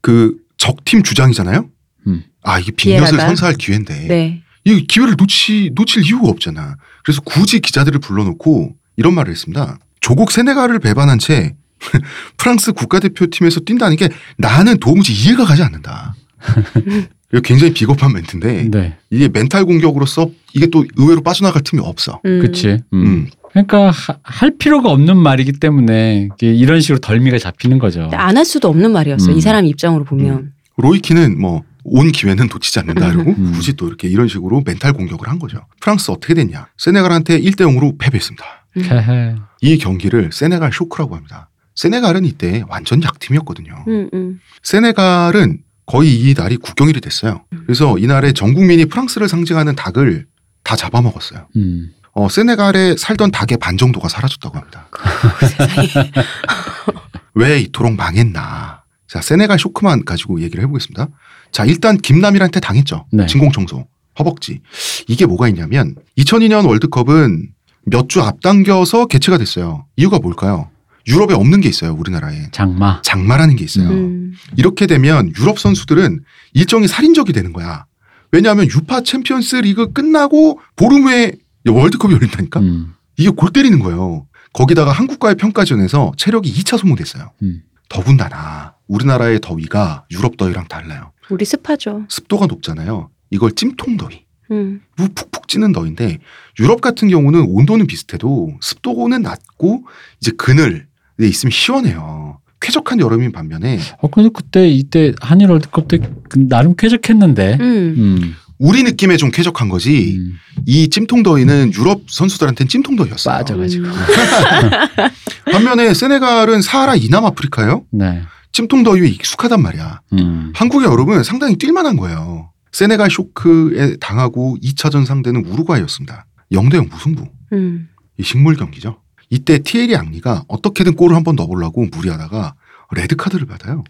그 적팀 주장이잖아요. 음. 아 이게 빅엿을 비에라가? 선사할 기회인데 네. 이 기회를 놓치 놓칠 이유가 없잖아. 그래서 굳이 기자들을 불러놓고 이런 말을 했습니다. 조국 세네갈을 배반한 채 *laughs* 프랑스 국가대표팀에서 뛴다는 게 나는 도무지 이해가 가지 않는다. *laughs* 이거 굉장히 비겁한 멘트인데 네. 이게 멘탈 공격으로서 이게 또 의외로 빠져나갈 틈이 없어. 음. 그치. 음. 음. 그러니까 하- 할 필요가 없는 말이기 때문에 이게 이런 식으로 덜미가 잡히는 거죠. 안 할 수도 없는 말이었어요. 음. 이 사람 입장으로 보면. 로이키는 뭐 온 기회는 놓치지 않는다 그러고 음. 굳이 또 이렇게 이런 식으로 멘탈 공격을 한 거죠. 프랑스 어떻게 됐냐? 세네갈한테 1대 0으로 패배했습니다. 음. 이 경기를 세네갈 쇼크라고 합니다. 세네갈은 이때 완전 약팀이었거든요. 음, 음. 세네갈은 거의 이 날이 국경일이 됐어요. 그래서 이날에 전 국민이 프랑스를 상징하는 닭을 다 잡아먹었어요. 음. 어, 세네갈에 살던 닭의 반 정도가 사라졌다고 합니다. *laughs* 왜 이토록 망했나? 자, 세네갈 쇼크만 가지고 얘기를 해보겠습니다. 자, 일단 김남일한테 당했죠. 네. 진공청소, 허벅지. 이게 뭐가 있냐면 2002년 월드컵은 몇 주 앞당겨서 개최가 됐어요. 이유가 뭘까요? 유럽에 없는 게 있어요. 우리나라에. 장마. 장마라는 게 있어요. 음. 이렇게 되면 유럽 선수들은 일정이 살인적이 되는 거야. 왜냐하면 UEFA 챔피언스 리그 끝나고 보름 후에 월드컵이 열린다니까? 음. 이게 골 때리는 거예요. 거기다가 한국과의 평가전에서 체력이 2차 소모됐어요. 음. 더군다나 우리나라의 더위가 유럽 더위랑 달라요. 우리 습하죠. 습도가 높잖아요. 이걸 찜통 더위. 음. 무 푹푹 찌는 더위인데 유럽 같은 경우는 온도는 비슷해도 습도는 낮고 이제 그늘에 있으면 시원해요. 쾌적한 여름인 반면에 어 근데 그때 이때 한일 월드컵 때그 나름 쾌적했는데. 음. 음. 우리 느낌에 좀 쾌적한 거지. 음, 이 찜통 더위는 유럽 선수들한테는 찜통 더위였어요. 빠져가지고. 음. *laughs* 반면에 세네갈은 사하라 이남 아프리카예요. 네. 찜통 더위에 익숙하단 말이야. 음. 한국의 여름은 상당히 뛸만한 거예요. 세네갈 쇼크에 당하고 2차전 상대는 우루과이였습니다. 0대0 무승부. 음. 이 식물 경기죠. 이때 티에리 앙리가 어떻게든 골을 한번 넣어보려고 무리하다가 레드 카드를 받아요.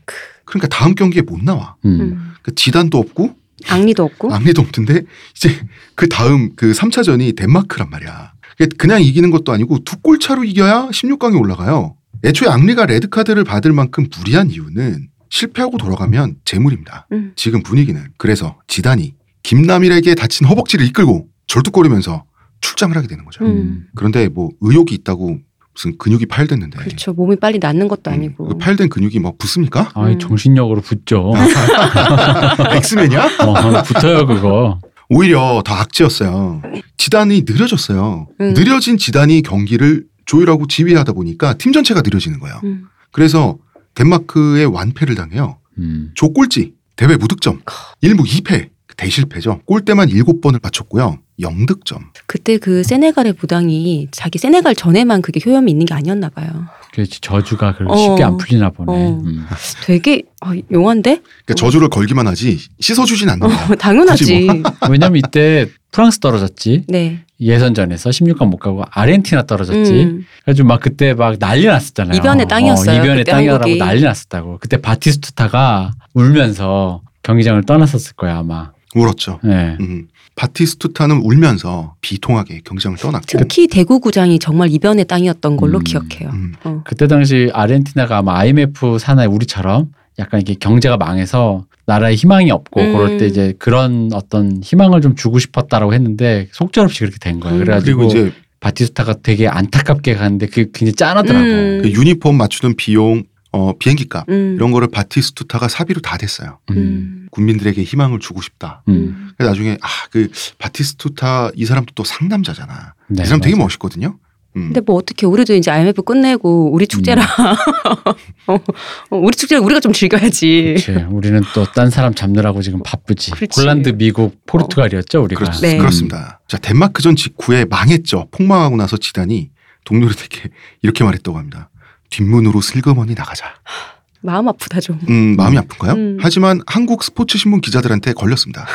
그러니까 다음 경기에 못 나와. 음. 음. 그러니까 지단도 없고 악리도 없고. 앙리도 없는데 이제 그 다음 그 3차전이 덴마크란 말이야. 그냥 이기는 것도 아니고 두 골 차로 이겨야 16강에 올라가요. 애초에 앙리가 레드 카드를 받을 만큼 무리한 이유는 실패하고 돌아가면 재물입니다. 음. 지금 분위기는 그래서 지단이 김남일에게 다친 허벅지를 이끌고 절뚝거리면서 출장을 하게 되는 거죠. 음. 그런데 뭐 의욕이 있다고 무슨 근육이 파열됐는데 그렇죠. 몸이 빨리 낫는 것도 음, 아니고. 그 파열된 근육이 뭐 붙습니까? 아이, 음. 정신력으로 붙죠. *laughs* 엑스맨이야? *laughs* 어, 붙어요, 그거. 오히려 더 악재였어요. 지단이 느려졌어요. 음. 느려진 지단이 경기를 조율하고 지휘하다 보니까 팀 전체가 느려지는 거예요. 음. 그래서 덴마크의 완패를 당해요. 음. 조꼴찌, 대회 무득점, 1무 2패, 대실패죠. 골대만 7번을 맞췄고요. 0득점. 그때 그 세네갈의 부당이 자기 세네갈 전에만 그게 효험이 있는 게 아니었나 봐요. 그렇지, 저주가 그렇게 어. 쉽게 안 풀리나 보네. 어. 음. 되게 아, 용한데? 그러니까 저주를 걸기만 하지 씻어주진 않는다. 어, 당연하지. *laughs* 왜냐면 이때 프랑스 떨어졌지. 네. 예선전에서 16강 못 가고 아르헨티나 떨어졌지. 음. 그래가지고 막 그때 막 난리 났었잖아요. 이변의 땅이었어요, 어, 이변의 그때 땅이라고 한국이. 난리 났었다고. 그때 바티스투타가 울면서 경기장을 떠났었을 거야 아마. 울었죠. 네. 음. 바티스투타는 울면서 비통하게 경기장을 떠났고. 특히 대구 구장이 정말 이변의 땅이었던 걸로 음. 기억해요. 음. 어. 그때 당시 아르헨티나가 아마 IMF 산하에 우리처럼 약간 이게 경제가 망해서 나라에 희망이 없고 음. 그럴 때 이제 그런 어떤 희망을 좀 주고 싶었다라고 했는데 속절없이 그렇게 된 거예요. 음. 그래가지고 그리고 이제 바티스타가 되게 안타깝게 가는데 그게 굉장히 짠하더라고. 음. 그 유니폼 맞추는 비용, 어, 비행기 값 음. 이런 거를 바티스투타가 사비로 다 댔어요. 음. 음. 국민들에게 희망을 주고 싶다. 음. 음. 그래서 나중에 아 그 바티스투타 이 사람도 또 상남자잖아. 네, 이 사람 되게 맞아요. 멋있거든요. 음. 근데 뭐 어떻게 우리도 이제 IMF 끝내고 우리 축제라 *laughs* 어, 어, 우리 축제를 우리가 좀 즐겨야지. 그치. 우리는 또 딴 사람 잡느라고 지금 바쁘지. 그렇지. 홀란드, 미국, 포르투갈이었죠 우리가. 그렇, 네. 그렇습니다. 자 덴마크전 직후에 망했죠. 폭망하고 나서 지단이 동료들에게 *laughs* 이렇게 말했다고 합니다. 뒷문으로 슬그머니 나가자. 마음 아프다 좀. 음, 마음이 아픈가요? 음. 하지만 한국 스포츠 신문 기자들한테 걸렸습니다.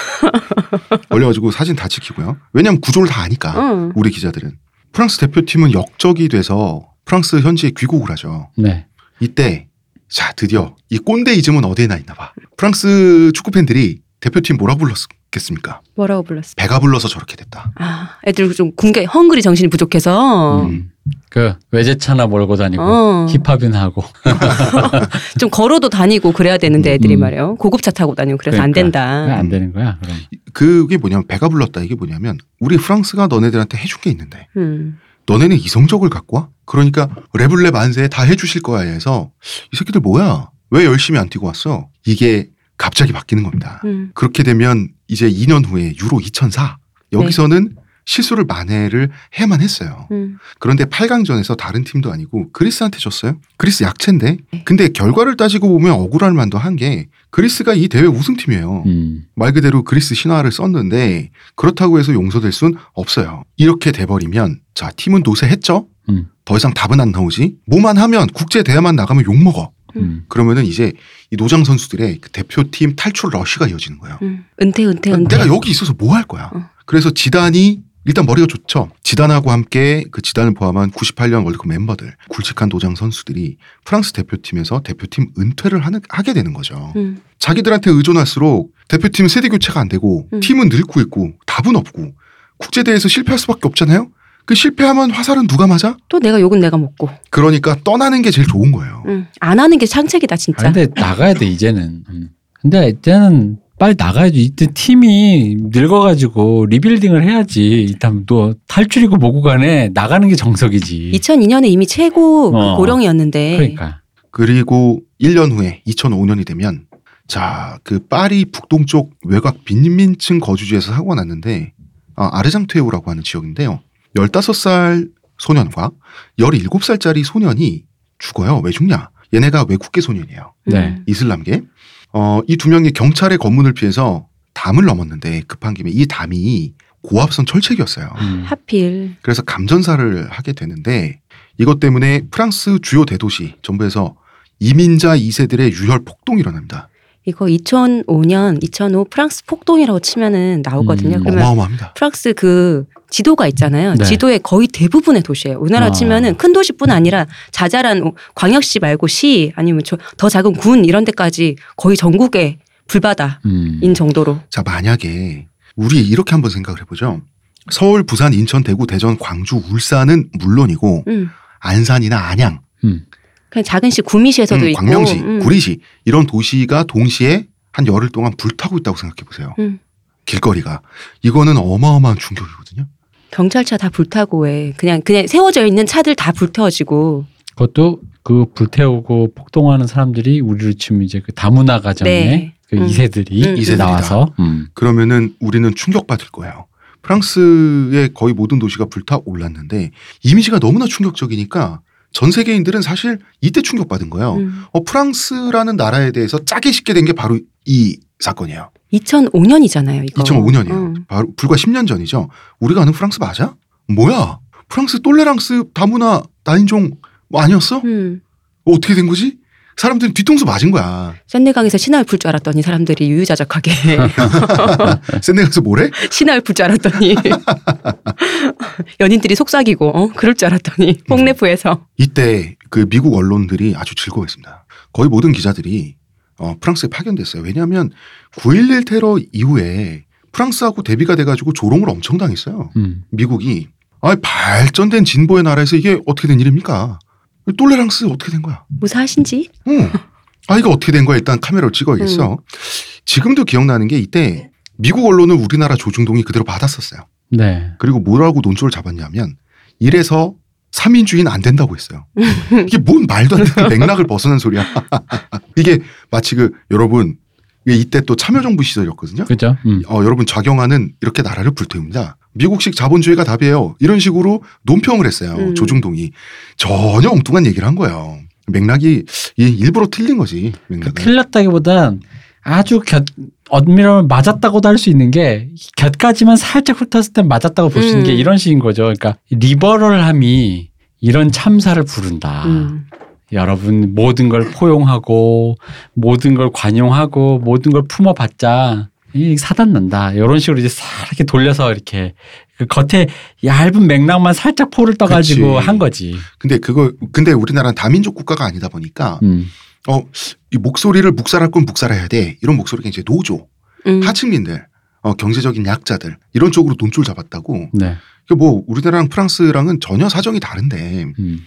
*laughs* 걸려가지고 사진 다 찍히고요. 왜냐하면 구조를 다 아니까 응. 우리 기자들은 프랑스 대표팀은 역적이 돼서 프랑스 현지에 귀국을 하죠. 네. 이때 자 드디어 이 꼰대 이즘은 어디에나 있나 봐. 프랑스 축구 팬들이 대표팀 뭐라 불렀겠습니까? 뭐라고 불렀어? 배가 불러서 저렇게 됐다. 아, 애들 좀 군계 헝그리 정신이 부족해서 음. 그 외제차나 몰고 다니고 어. 힙합이나 하고. *laughs* 좀 걸어도 다니고 그래야 되는데 애들이 음. 말이에요. 고급차 타고 다니고 그래서 안 그러니까. 된다. 왜안 되는 거야? 그럼. 그게 뭐냐면 배가 불렀다 이게 뭐냐면 우리 프랑스가 너네들한테 해준 게 있는데 음. 너네는 이성적을 갖고 와? 그러니까 레블레 만세 다 해주실 거야 해서 이 새끼들 뭐야? 왜 열심히 안 뛰고 왔어? 이게 갑자기 바뀌는 겁니다. 음. 그렇게 되면 이제 2년 후에 유로 2004 여기서는 실수를 만회를 해야만 했어요. 음. 그런데 8강전에서 다른 팀도 아니고 그리스한테 졌어요. 그리스 약체인데. 네. 근데 결과를 따지고 보면 억울할 만도 한 게 그리스가 이 대회 우승팀이에요. 음. 말 그대로 그리스 신화를 썼는데 그렇다고 해서 용서될 순 없어요. 이렇게 돼버리면 자 팀은 노쇠했죠. 음. 더 이상 답은 안 나오지. 뭐만 하면 국제 대회만 나가면 욕 먹어. 음. 그러면은 이제 이 노장 선수들의 그 대표팀 탈출 러쉬가 이어지는 거예요. 음. 은퇴 은퇴 은퇴. 내가 여기 있어서 뭐 할 거야. 어. 그래서 지단이 일단 머리가 좋죠. 지단하고 함께 그 지단을 포함한 98년 월드컵 멤버들, 굵직한 도장 선수들이 프랑스 대표팀에서 대표팀 은퇴를 하는, 하게 되는 거죠. 음. 자기들한테 의존할수록 대표팀 세대 교체가 안 되고 음. 팀은 늙고 있고 답은 없고 국제대회에서 실패할 수밖에 없잖아요. 그 실패하면 화살은 누가 맞아? 또 내가 욕은 내가 먹고. 그러니까 떠나는 게 제일 좋은 거예요. 음. 안 하는 게 창책이다 진짜. 아, 근데 나가야 돼 이제는. 음. 근데 이제는 빨리 나가야지. 이때 팀이 늙어가지고 리빌딩을 해야지. 일단 또 탈출이고 뭐고 간에 나가는 게 정석이지. 2002년에 이미 최고 그 어. 고령이었는데. 그러니까. 그리고 1년 후에 2005년이 되면 자, 그 파리 북동쪽 외곽 빈민층 거주지에서 사고가 났는데 아, 아르장테우라고 하는 지역인데요. 15살 소년과 17살짜리 소년이 죽어요. 왜 죽냐? 얘네가 외국계 소년이에요. 음. 네. 이슬람계. 어, 이 두 명이 경찰의 검문을 피해서 담을 넘었는데 급한 김에 이 담이 고압선 철책이었어요. 음. 하필 그래서 감전사를 하게 되는데 이것 때문에 프랑스 주요 대도시 전부에서 이민자 2세들의 유혈 폭동이 일어납니다. 이거 2005년 2005 프랑스 폭동이라고 치면은 나오거든요. 음, 그러면 어마어마합니다. 프랑스 그 지도가 있잖아요. 네. 지도의 거의 대부분의 도시예요. 우리나라 아. 치면은 큰 도시뿐 아니라 자잘한 광역시 말고 시 아니면 저- 더 작은 군 이런 데까지 거의 전국에 불바다인 음. 정도로. 자 만약에 우리 이렇게 한번 생각을 해보죠. 서울, 부산, 인천, 대구, 대전, 광주, 울산은 물론이고 음. 안산이나 안양, 음. 그냥 작은 시 구미시에서도 음, 있고. 광명시, 음. 구리시 이런 도시가 동시에 한 열흘 동안 불타고 있다고 생각해 보세요. 음. 길거리가 이거는 어마어마한 충격이거든요. 경찰차 다 불타고 해. 그냥 그냥 세워져 있는 차들 다 불태워지고. 그것도 그 불태우고 폭동하는 사람들이 우리로 치면 이제 그 다문화 가정의 네. 그 음. 이세들이 음. 이세들이다. 나와서 음. 그러면은 우리는 충격받을 거예요. 프랑스의 거의 모든 도시가 불타 올랐는데 이미지가 너무나 충격적이니까 전 세계인들은 사실 이때 충격받은 거예요. 음. 어, 프랑스라는 나라에 대해서 짜게 쉽게 된 게 바로 이 사건이에요. 2005년이잖아요. 이거. 2005년이에요. 음. 바로 불과 10년 전이죠. 우리가 아는 프랑스 맞아? 뭐야? 프랑스 똘레랑스 다문화 나인종 뭐 아니었어? 음. 어, 어떻게 된 거지? 사람들은 뒤통수 맞은 거야. 샌내강에서 신화를 풀 줄 알았더니 사람들이 유유자적하게 *laughs* 샌네가서 뭐래? *laughs* 신화를 풀 줄 알았더니 *laughs* 연인들이 속삭이고 어? 그럴 줄 알았더니 폭네프에서 이때 그 미국 언론들이 아주 즐거워했습니다. 거의 모든 기자들이 어, 프랑스에 파견됐어요. 왜냐하면 9.11 테러 이후에 프랑스하고 대비가 돼가지고 조롱을 엄청 당했어요. 음. 미국이 아 발전된 진보의 나라에서 이게 어떻게 된 일입니까? 똘레랑스 어떻게 된 거야? 무사하신지? 어. 아 이거 어떻게 된 거야? 일단 카메라로 찍어야겠어. 지금도 기억나는 게 이때 미국 언론은 우리나라 조중동이 그대로 받았었어요. 네. 그리고 뭐라고 논조를 잡았냐면 이래서 3인주의는 안 된다고 했어요. 이게 뭔 말도 안 되는 맥락을 벗어난 소리야. *laughs* 이게 마치 그 여러분 이때 또 참여정부 시절이었거든요. 그죠? 음. 어, 여러분 좌경화는 이렇게 나라를 불태웁니다. 미국식 자본주의가 답이에요. 이런 식으로 논평을 했어요. 음. 조중동이 전혀 엉뚱한 얘기를 한 거예요. 맥락이 이 일부러 틀린 거지. 그 맥락은. 틀렸다기보단 아주 곁 엄밀하면 맞았다고도 할 수 있는 게 곁까지만 살짝 훑었을 땐 맞았다고 볼 수 있는 음. 게 이런 식인 거죠. 그러니까 리버럴함이 이런 참사를 부른다. 음. 여러분 모든 걸 포용하고 모든 걸 관용하고 모든 걸 품어봤자 이 사단 난다. 이런 식으로 이제 싹 이렇게 돌려서 이렇게 그 겉에 얇은 맥락만 살짝 포를 떠가지고 그치. 한 거지. 근데 그거 근데 우리나라는 다민족 국가가 아니다 보니까 음. 어, 이 목소리를 묵살할 건 묵살해야 돼. 이런 목소리가 이제 노조, 음. 하층민들, 어, 경제적인 약자들 이런 쪽으로 논조를 잡았다고. 네. 그뭐 우리나라랑 프랑스랑은 전혀 사정이 다른데 음.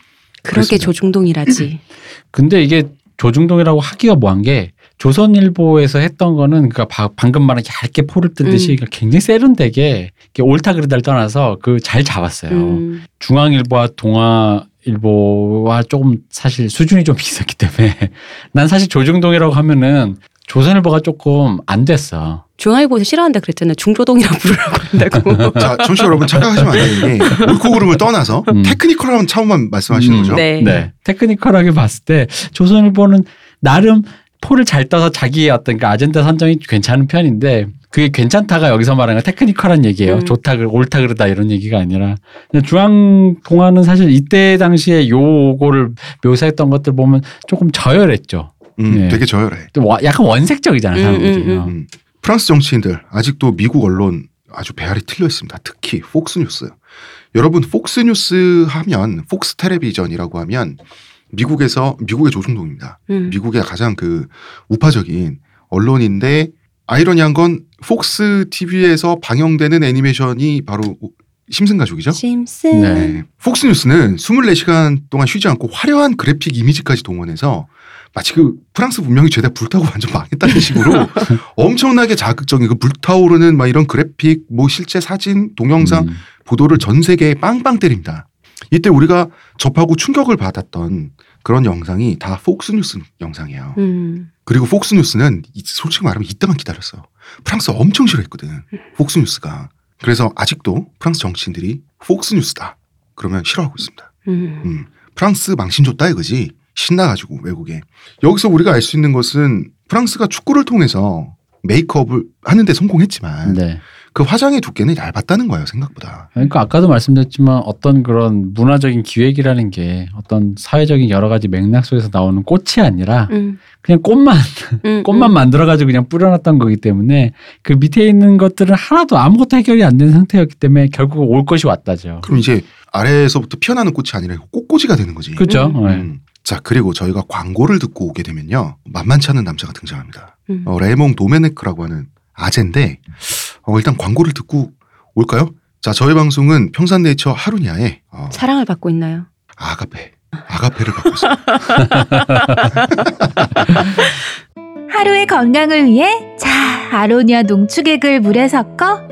그러게 그렇습니다. 조중동이라지. *laughs* 근데 이게 조중동이라고 하기가 뭐한 게 조선일보에서 했던 거는 그니까 방금 말한 얇게 포를 뜬 듯이 음. 그러니까 굉장히 세련되게 옳다 그르다를 떠나서 그 잘 잡았어요. 음. 중앙일보와 동아 일보와 조금 사실 수준이 좀 *laughs* 비쌌기 때문에 난 사실 조중동이라고 하면은 조선일보가 조금 안 됐어. 중앙일보에서 싫어한다 그랬잖아요. 중조동이라고 부르라고 한다고. *laughs* 자, 청취자 여러분 착각하시면 안 되는 게 *laughs* 옳고 그름을 떠나서 음. 테크니컬한 차원만 말씀하시는 음. 거죠. 네. 네. 테크니컬하게 봤을 때 조선일보는 나름 포를 잘 떠서 자기의 어떤 그 아젠다 선정이 괜찮은 편인데 그게 괜찮다가 여기서 말하는 건 테크니컬한 얘기예요. 음. 좋다, 그- 옳다, 그러다 이런 얘기가 아니라. 중앙동화는 사실 이때 당시에 요거를 묘사했던 것들 보면 조금 저열했죠. 음, 네. 되게 저열해. 또 와- 약간 원색적이잖아요, 음, 사람들이. 음, 음. 어. 음. 프랑스 정치인들 아직도 미국 언론 아주 배알이 틀려 있습니다. 특히 폭스뉴스. 여러분 폭스뉴스 하면 폭스 텔레비전이라고 하면 미국에서 미국의 조중동입니다. 음. 미국의 가장 그 우파적인 언론인데 아이러니한 건 폭스 TV에서 방영되는 애니메이션이 바로 심슨 가족이죠. 심슨. 네. 네. 폭스 뉴스는 24시간 동안 쉬지 않고 화려한 그래픽 이미지까지 동원해서 마치 그 프랑스 분명히 죄다 불타고 완전 망했다는 식으로 *laughs* 엄청나게 자극적인 그 불타오르는 막 이런 그래픽, 뭐 실제 사진, 동영상 음. 보도를 전 세계에 빵빵 때립니다. 이때 우리가 접하고 충격을 받았던 그런 영상이 다 폭스뉴스 영상이에요. 음. 그리고 폭스뉴스는 이- 솔직히 말하면 이때만 기다렸어요. 프랑스 엄청 싫어했거든. 폭스뉴스가. 그래서 아직도 프랑스 정치인들이 폭스뉴스다. 그러면 싫어하고 있습니다. 음. 음, 프랑스 망신 줬다 이거지. 신나가지고 외국에. 여기서 우리가 알 수 있는 것은 프랑스가 축구를 통해서 메이크업을 하는데 성공했지만 네. 그 화장의 두께는 얇았다는 거예요 생각보다. 그러니까 아까도 말씀드렸지만 어떤 그런 문화적인 기획이라는 게 어떤 사회적인 여러 가지 맥락 속에서 나오는 꽃이 아니라 음, 그냥 꽃만 음, 꽃만 음. 만들어가지고 그냥 뿌려놨던 거기 때문에 그 밑에 있는 것들은 하나도 아무것도 해결이 안 된 상태였기 때문에 결국 올 것이 왔다죠. 그럼 이제 아래에서부터 피어나는 꽃이 아니라 꽃꽂이가 되는 거지. 그렇죠. 음. 네. 음. 자 그리고 저희가 광고를 듣고 오게 되면요 만만치 않은 남자가 등장합니다. 음. 어, 레몽 도메네크라고 하는 아재인데 어, 일단 광고를 듣고 올까요? 자 저희 방송은 평산네이처 하루니아의 어, 사랑을 받고 있나요? 아가페 아가페를 받고 있어요. *laughs* 하루의 건강을 위해 자 아로니아 농축액을 물에 섞어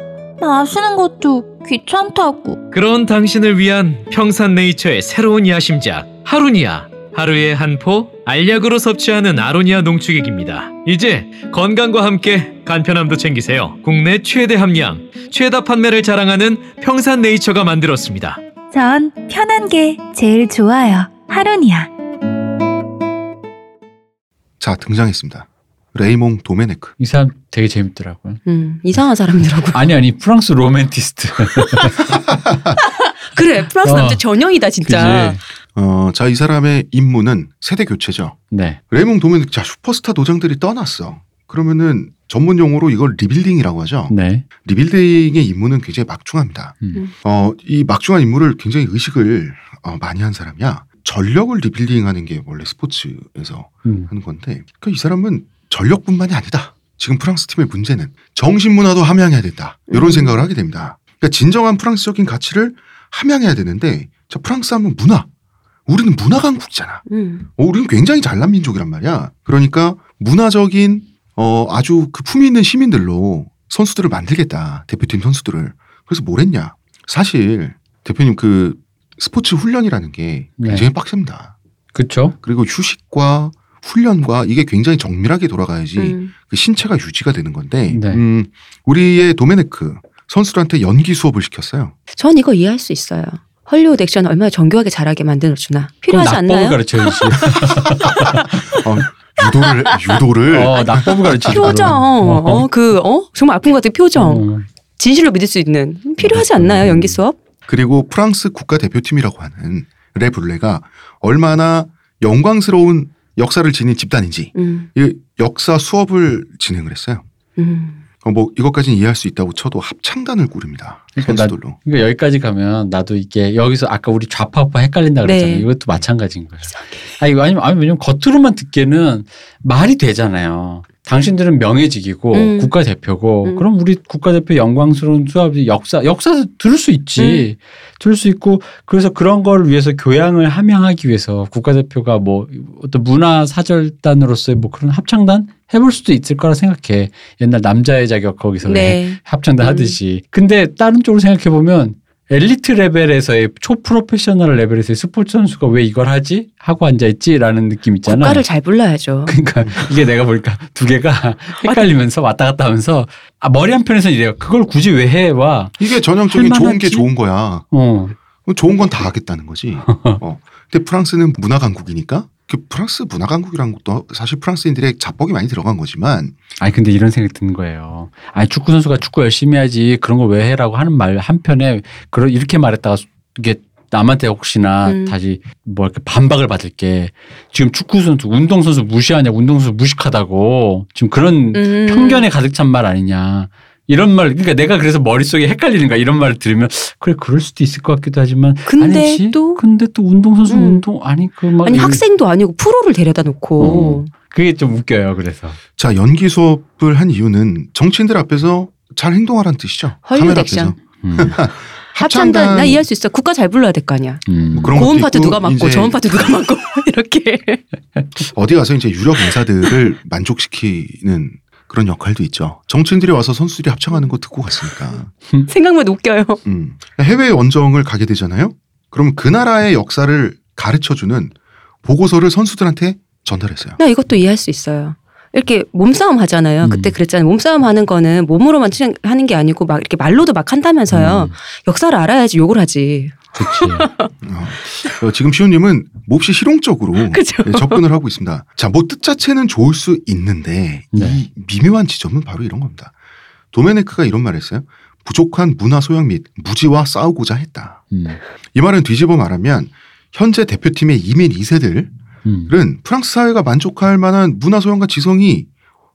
마시는 것도 귀찮다고 그런 당신을 위한 평산네이처의 새로운 야심작 하루니아 하루에 한 포 알약으로 섭취하는 아로니아 농축액입니다. 이제 건강과 함께 간편함도 챙기세요. 국내 최대 함량, 최다 판매를 자랑하는 평산네이처가 만들었습니다. 전 편한 게 제일 좋아요 하루니아 자 등장했습니다. 레이몽 도메네크. 이 사람 되게 재밌더라고요. 음, 이상한 사람들하고. *laughs* 아니 아니 프랑스 로맨티스트. *laughs* 그래, 프랑스 어. 남자 전형이다, 진짜. 그지? 어, 자 이 사람의 임무는 세대 교체죠. 네. 레이몽 도메네크 자 슈퍼스타 노장들이 떠났어. 그러면은 전문 용어로 이걸 rebuilding이라고 하죠. 네. rebuilding의 임무는 굉장히 막중합니다. 음. 어, 이 막중한 임무를 굉장히 의식을 어, 많이 한 사람이야. 전력을 리빌딩하는 게 원래 스포츠에서 음. 하는 건데, 그이 사람은 전력뿐만이 아니다. 지금 프랑스 팀의 문제는 정신 문화도 함양해야 된다. 이런 음. 생각을 하게 됩니다. 그러니까 진정한 프랑스적인 가치를 함양해야 되는데, 저 프랑스 하면 문화. 우리는 문화 강국이잖아. 음. 어, 우리는 굉장히 잘난 민족이란 말이야. 그러니까 문화적인 어, 아주 그 품위 있는 시민들로 선수들을 만들겠다. 대표팀 선수들을. 그래서 뭘 했냐. 사실 대표님 그 스포츠 훈련이라는 게 굉장히 네. 빡셉니다. 그쵸? 그리고 휴식과 훈련과 이게 굉장히 정밀하게 돌아가야지 음. 그 신체가 유지가 되는 건데 네. 음, 우리의 도메네크 선수들한테 연기 수업을 시켰어요. 전 이거 이해할 수 있어요. 헐리우드 액션 얼마나 정교하게 잘하게 만들어 주나. 필요하지 낙법을 않나요? 가르쳐야지. *laughs* 어, 유도를 유도를 어, 낙법을 가르쳐야지. *laughs* 표정, 그럼. 어, 그, 어? 정말 아픈 것 같은 표정. 어. 진실로 믿을 수 있는. 필요하지 않나요, 연기 수업? 그리고 프랑스 국가 대표팀이라고 하는 레블레가 얼마나 영광스러운 역사를 지닌 집단인지 음, 이 역사 수업을 진행을 했어요. 음. 어, 뭐 이것까지는 이해할 수 있다고 쳐도 합창단을 꾸립니다. 그러니까 나- 선수들로. 그러니까 여기까지 가면 나도 이게 여기서 아까 우리 좌파 우파 헷갈린다 그랬잖아요. 네. 이것도 마찬가지인 거예요. 아니 아니면 아니 왜냐면 겉으로만 듣기에는 말이 되잖아요. 당신들은 명예직이고 음. 국가대표고 음. 그럼 우리 국가대표 영광스러운 수업이 역사 역사 들을 수 있지 들을 수 있고 그래서 그런 걸 위해서 교양을 함양하기 위해서 국가대표가 뭐 어떤 문화 사절단으로서의 뭐 그런 합창단 해볼 수도 있을 거라 생각해 옛날 남자의 자격 거기서 왜 네. 합창단 음. 하듯이. 근데 다른 쪽으로 생각해 보면 엘리트 레벨에서의 초프로페셔널 레벨에서의 스포츠 선수가 왜 이걸 하지? 하고 앉아 있지라는 느낌 있잖아. 국가를 잘 불러야죠. *laughs* 그러니까 이게 내가 보니까 두 개가 *laughs* 헷갈리면서 왔다 갔다 하면서 아, 머리 한 편에서는 이래요. 그걸 굳이 왜 해? 와. 이게 전형적인 좋은 게? 좋은 거야. 어. 좋은 건 다 하겠다는 거지. *laughs* 어. 근데 프랑스는 문화 강국이니까 그 프랑스 문화 강국이라는 것도 사실 프랑스인들의 자뻑이 많이 들어간 거지만 아니 근데 이런 생각이 드는 거예요. 아니 축구 선수가 축구 열심히 해야지 그런 걸왜 해라고 하는 말 한편에 그런 이렇게 말했다가 이게 남한테 혹시나 음. 다시 뭐 이렇게 반박을 받을 게 지금 축구 선수 운동 선수 무시하냐 운동 선수 무식하다고 지금 그런 음. 편견에 가득 찬 말 아니냐. 이런 말, 그러니까 내가 그래서 머릿속에 헷갈리는 거야. 이런 말을 들으면, 그래, 그럴 수도 있을 것 같기도 하지만. 근데 아니지? 또- 근데 또 운동선수 음. 운동, 아니, 그 막. 아니, 이- 학생도 아니고 프로를 데려다 놓고. 어. 그게 좀 웃겨요, 그래서. 자 연기 수업을 한 이유는 정치인들 앞에서 잘 행동하라는 뜻이죠. 헐리우드 카메라 액션. 앞에서. 음. *laughs* 합창단, 나 이해할 수 있어. 국가 잘 불러야 될 거 아니야. 음. 뭐 그런 고음 파트 누가 맡고, 저음 파트 누가 맡고, *laughs* 이렇게. 어디 가서 이제 유력 인사들을 만족시키는 그런 역할도 있죠. 정치인들이 와서 선수들이 합창하는 거 듣고 갔으니까. *laughs* 생각만 웃겨요. 음. 해외 원정을 가게 되잖아요. 그럼 그 나라의 역사를 가르쳐주는 보고서를 선수들한테 전달했어요. 나 이것도 이해할 수 있어요. 이렇게 몸싸움 하잖아요. 음. 그때 그랬잖아요. 몸싸움 하는 거는 몸으로만 치- 하는 게 아니고 막 이렇게 말로도 막 한다면서요. 음. 역사를 알아야지 욕을 하지. 그렇지. *laughs* 어, 어, 지금 시호님은 몹시 실용적으로. *laughs* 네, 접근을 하고 있습니다. 자, 뭐 뜻 자체는 좋을 수 있는데 네. 이 미묘한 지점은 바로 이런 겁니다. 도메네크가 이런 말을 했어요. 부족한 문화 소양 및 무지와 싸우고자 했다. 음. 이 말은 뒤집어 말하면 현재 대표팀의 이민 2세들은 음. 프랑스 사회가 만족할 만한 문화 소양과 지성이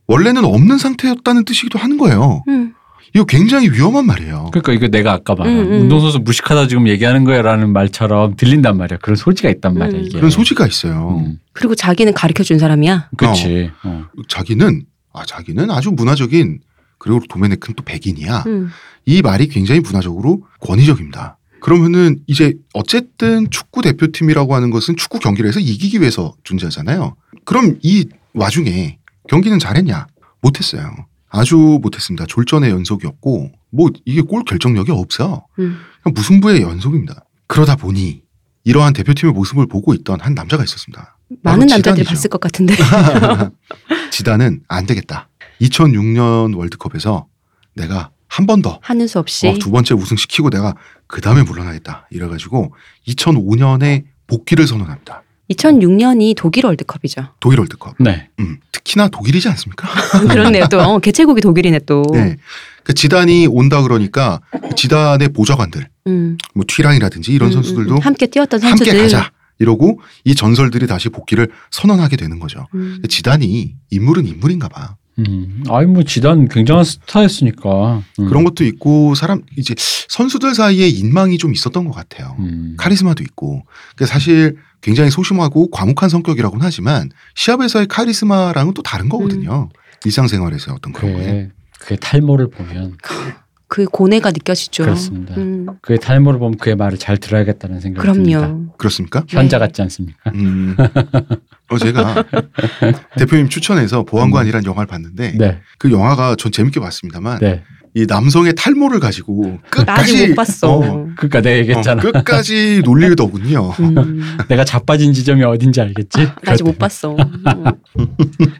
원래는 없는 상태였다는 뜻이기도 하는 거예요. 음. 이거 굉장히 위험한 말이에요. 그러니까 이거 내가 아까 말한 음, 음. 운동선수 무식하다 지금 얘기하는 거야라는 말처럼 들린단 말이야. 그런 소지가 있단 말이야 음. 이게. 그런 소지가 있어요. 음. 그리고 자기는 가르쳐 준 사람이야. 그렇지. 어. 자기는 아 자기는 아주 문화적인 그리고 도메네크는 또 백인이야. 음. 이 말이 굉장히 문화적으로 권위적입니다. 그러면은 이제 어쨌든 축구 대표팀이라고 하는 것은 축구 경기를 해서 이기기 위해서 존재하잖아요. 그럼 이 와중에 경기는 잘했냐? 못했어요. 아주 못했습니다. 졸전의 연속이었고 뭐 이게 골 결정력이 없어요. 음. 그냥 무승부의 연속입니다. 그러다 보니 이러한 대표팀의 모습을 보고 있던 한 남자가 있었습니다. 많은 남자들이. 봤을 것 같은데. *laughs* 지단은 안 되겠다. 2006년 월드컵에서 내가 한 번 더 하는 수 없이. 어, 두 번째 우승시키고 내가 그 다음에 물러나겠다. 이래가지고 2005년에 복귀를 선언합니다. 2006년이 독일 월드컵이죠. 독일 월드컵. 네. 음, 특히나 독일이지 않습니까? 그렇네요. 또 어, 개최국이 독일이네 또. 네. 그 지단이 온다 그러니까 지단의 보좌관들, 음. 뭐 튀랑이라든지 이런 음, 선수들도 음, 음. 함께 뛰었던 함께 선수들. 가자. 이러고 이 전설들이 다시 복귀를 선언하게 되는 거죠. 음. 지단이 인물은 인물인가 봐. 음. 아이 뭐 지단 굉장한 스타였으니까. 음. 그런 것도 있고 사람 이제 선수들 사이에 인망이 좀 있었던 것 같아요. 음. 카리스마도 있고. 그러니까 사실 굉장히 소심하고 과묵한 성격이라고는 하지만 시합에서의 카리스마랑은 또 다른 거거든요. 일상생활에서의 어떤 그런 거에. 그게 그의 탈모를 보면 그 고뇌가 느껴지죠. 그렇습니다. 음. 그의 탈모를 보면 그의 말을 잘 들어야겠다는 생각이 듭니다. 그럼요. 그렇습니까? 현자 네. 같지 않습니까? 음. 어, 제가 *laughs* 대표님 추천해서 보안관이라는 영화를 봤는데 네. 그 영화가 전 재밌게 봤습니다만 네. 이 남성의 탈모를 가지고 끝까지 못 봤어. 어, 그러니까 내가 얘기했잖아. 어, 끝까지 놀리더군요. 음. 내가 자빠진 지점이 어딘지 알겠지? 나 아직 못 봤어. 음.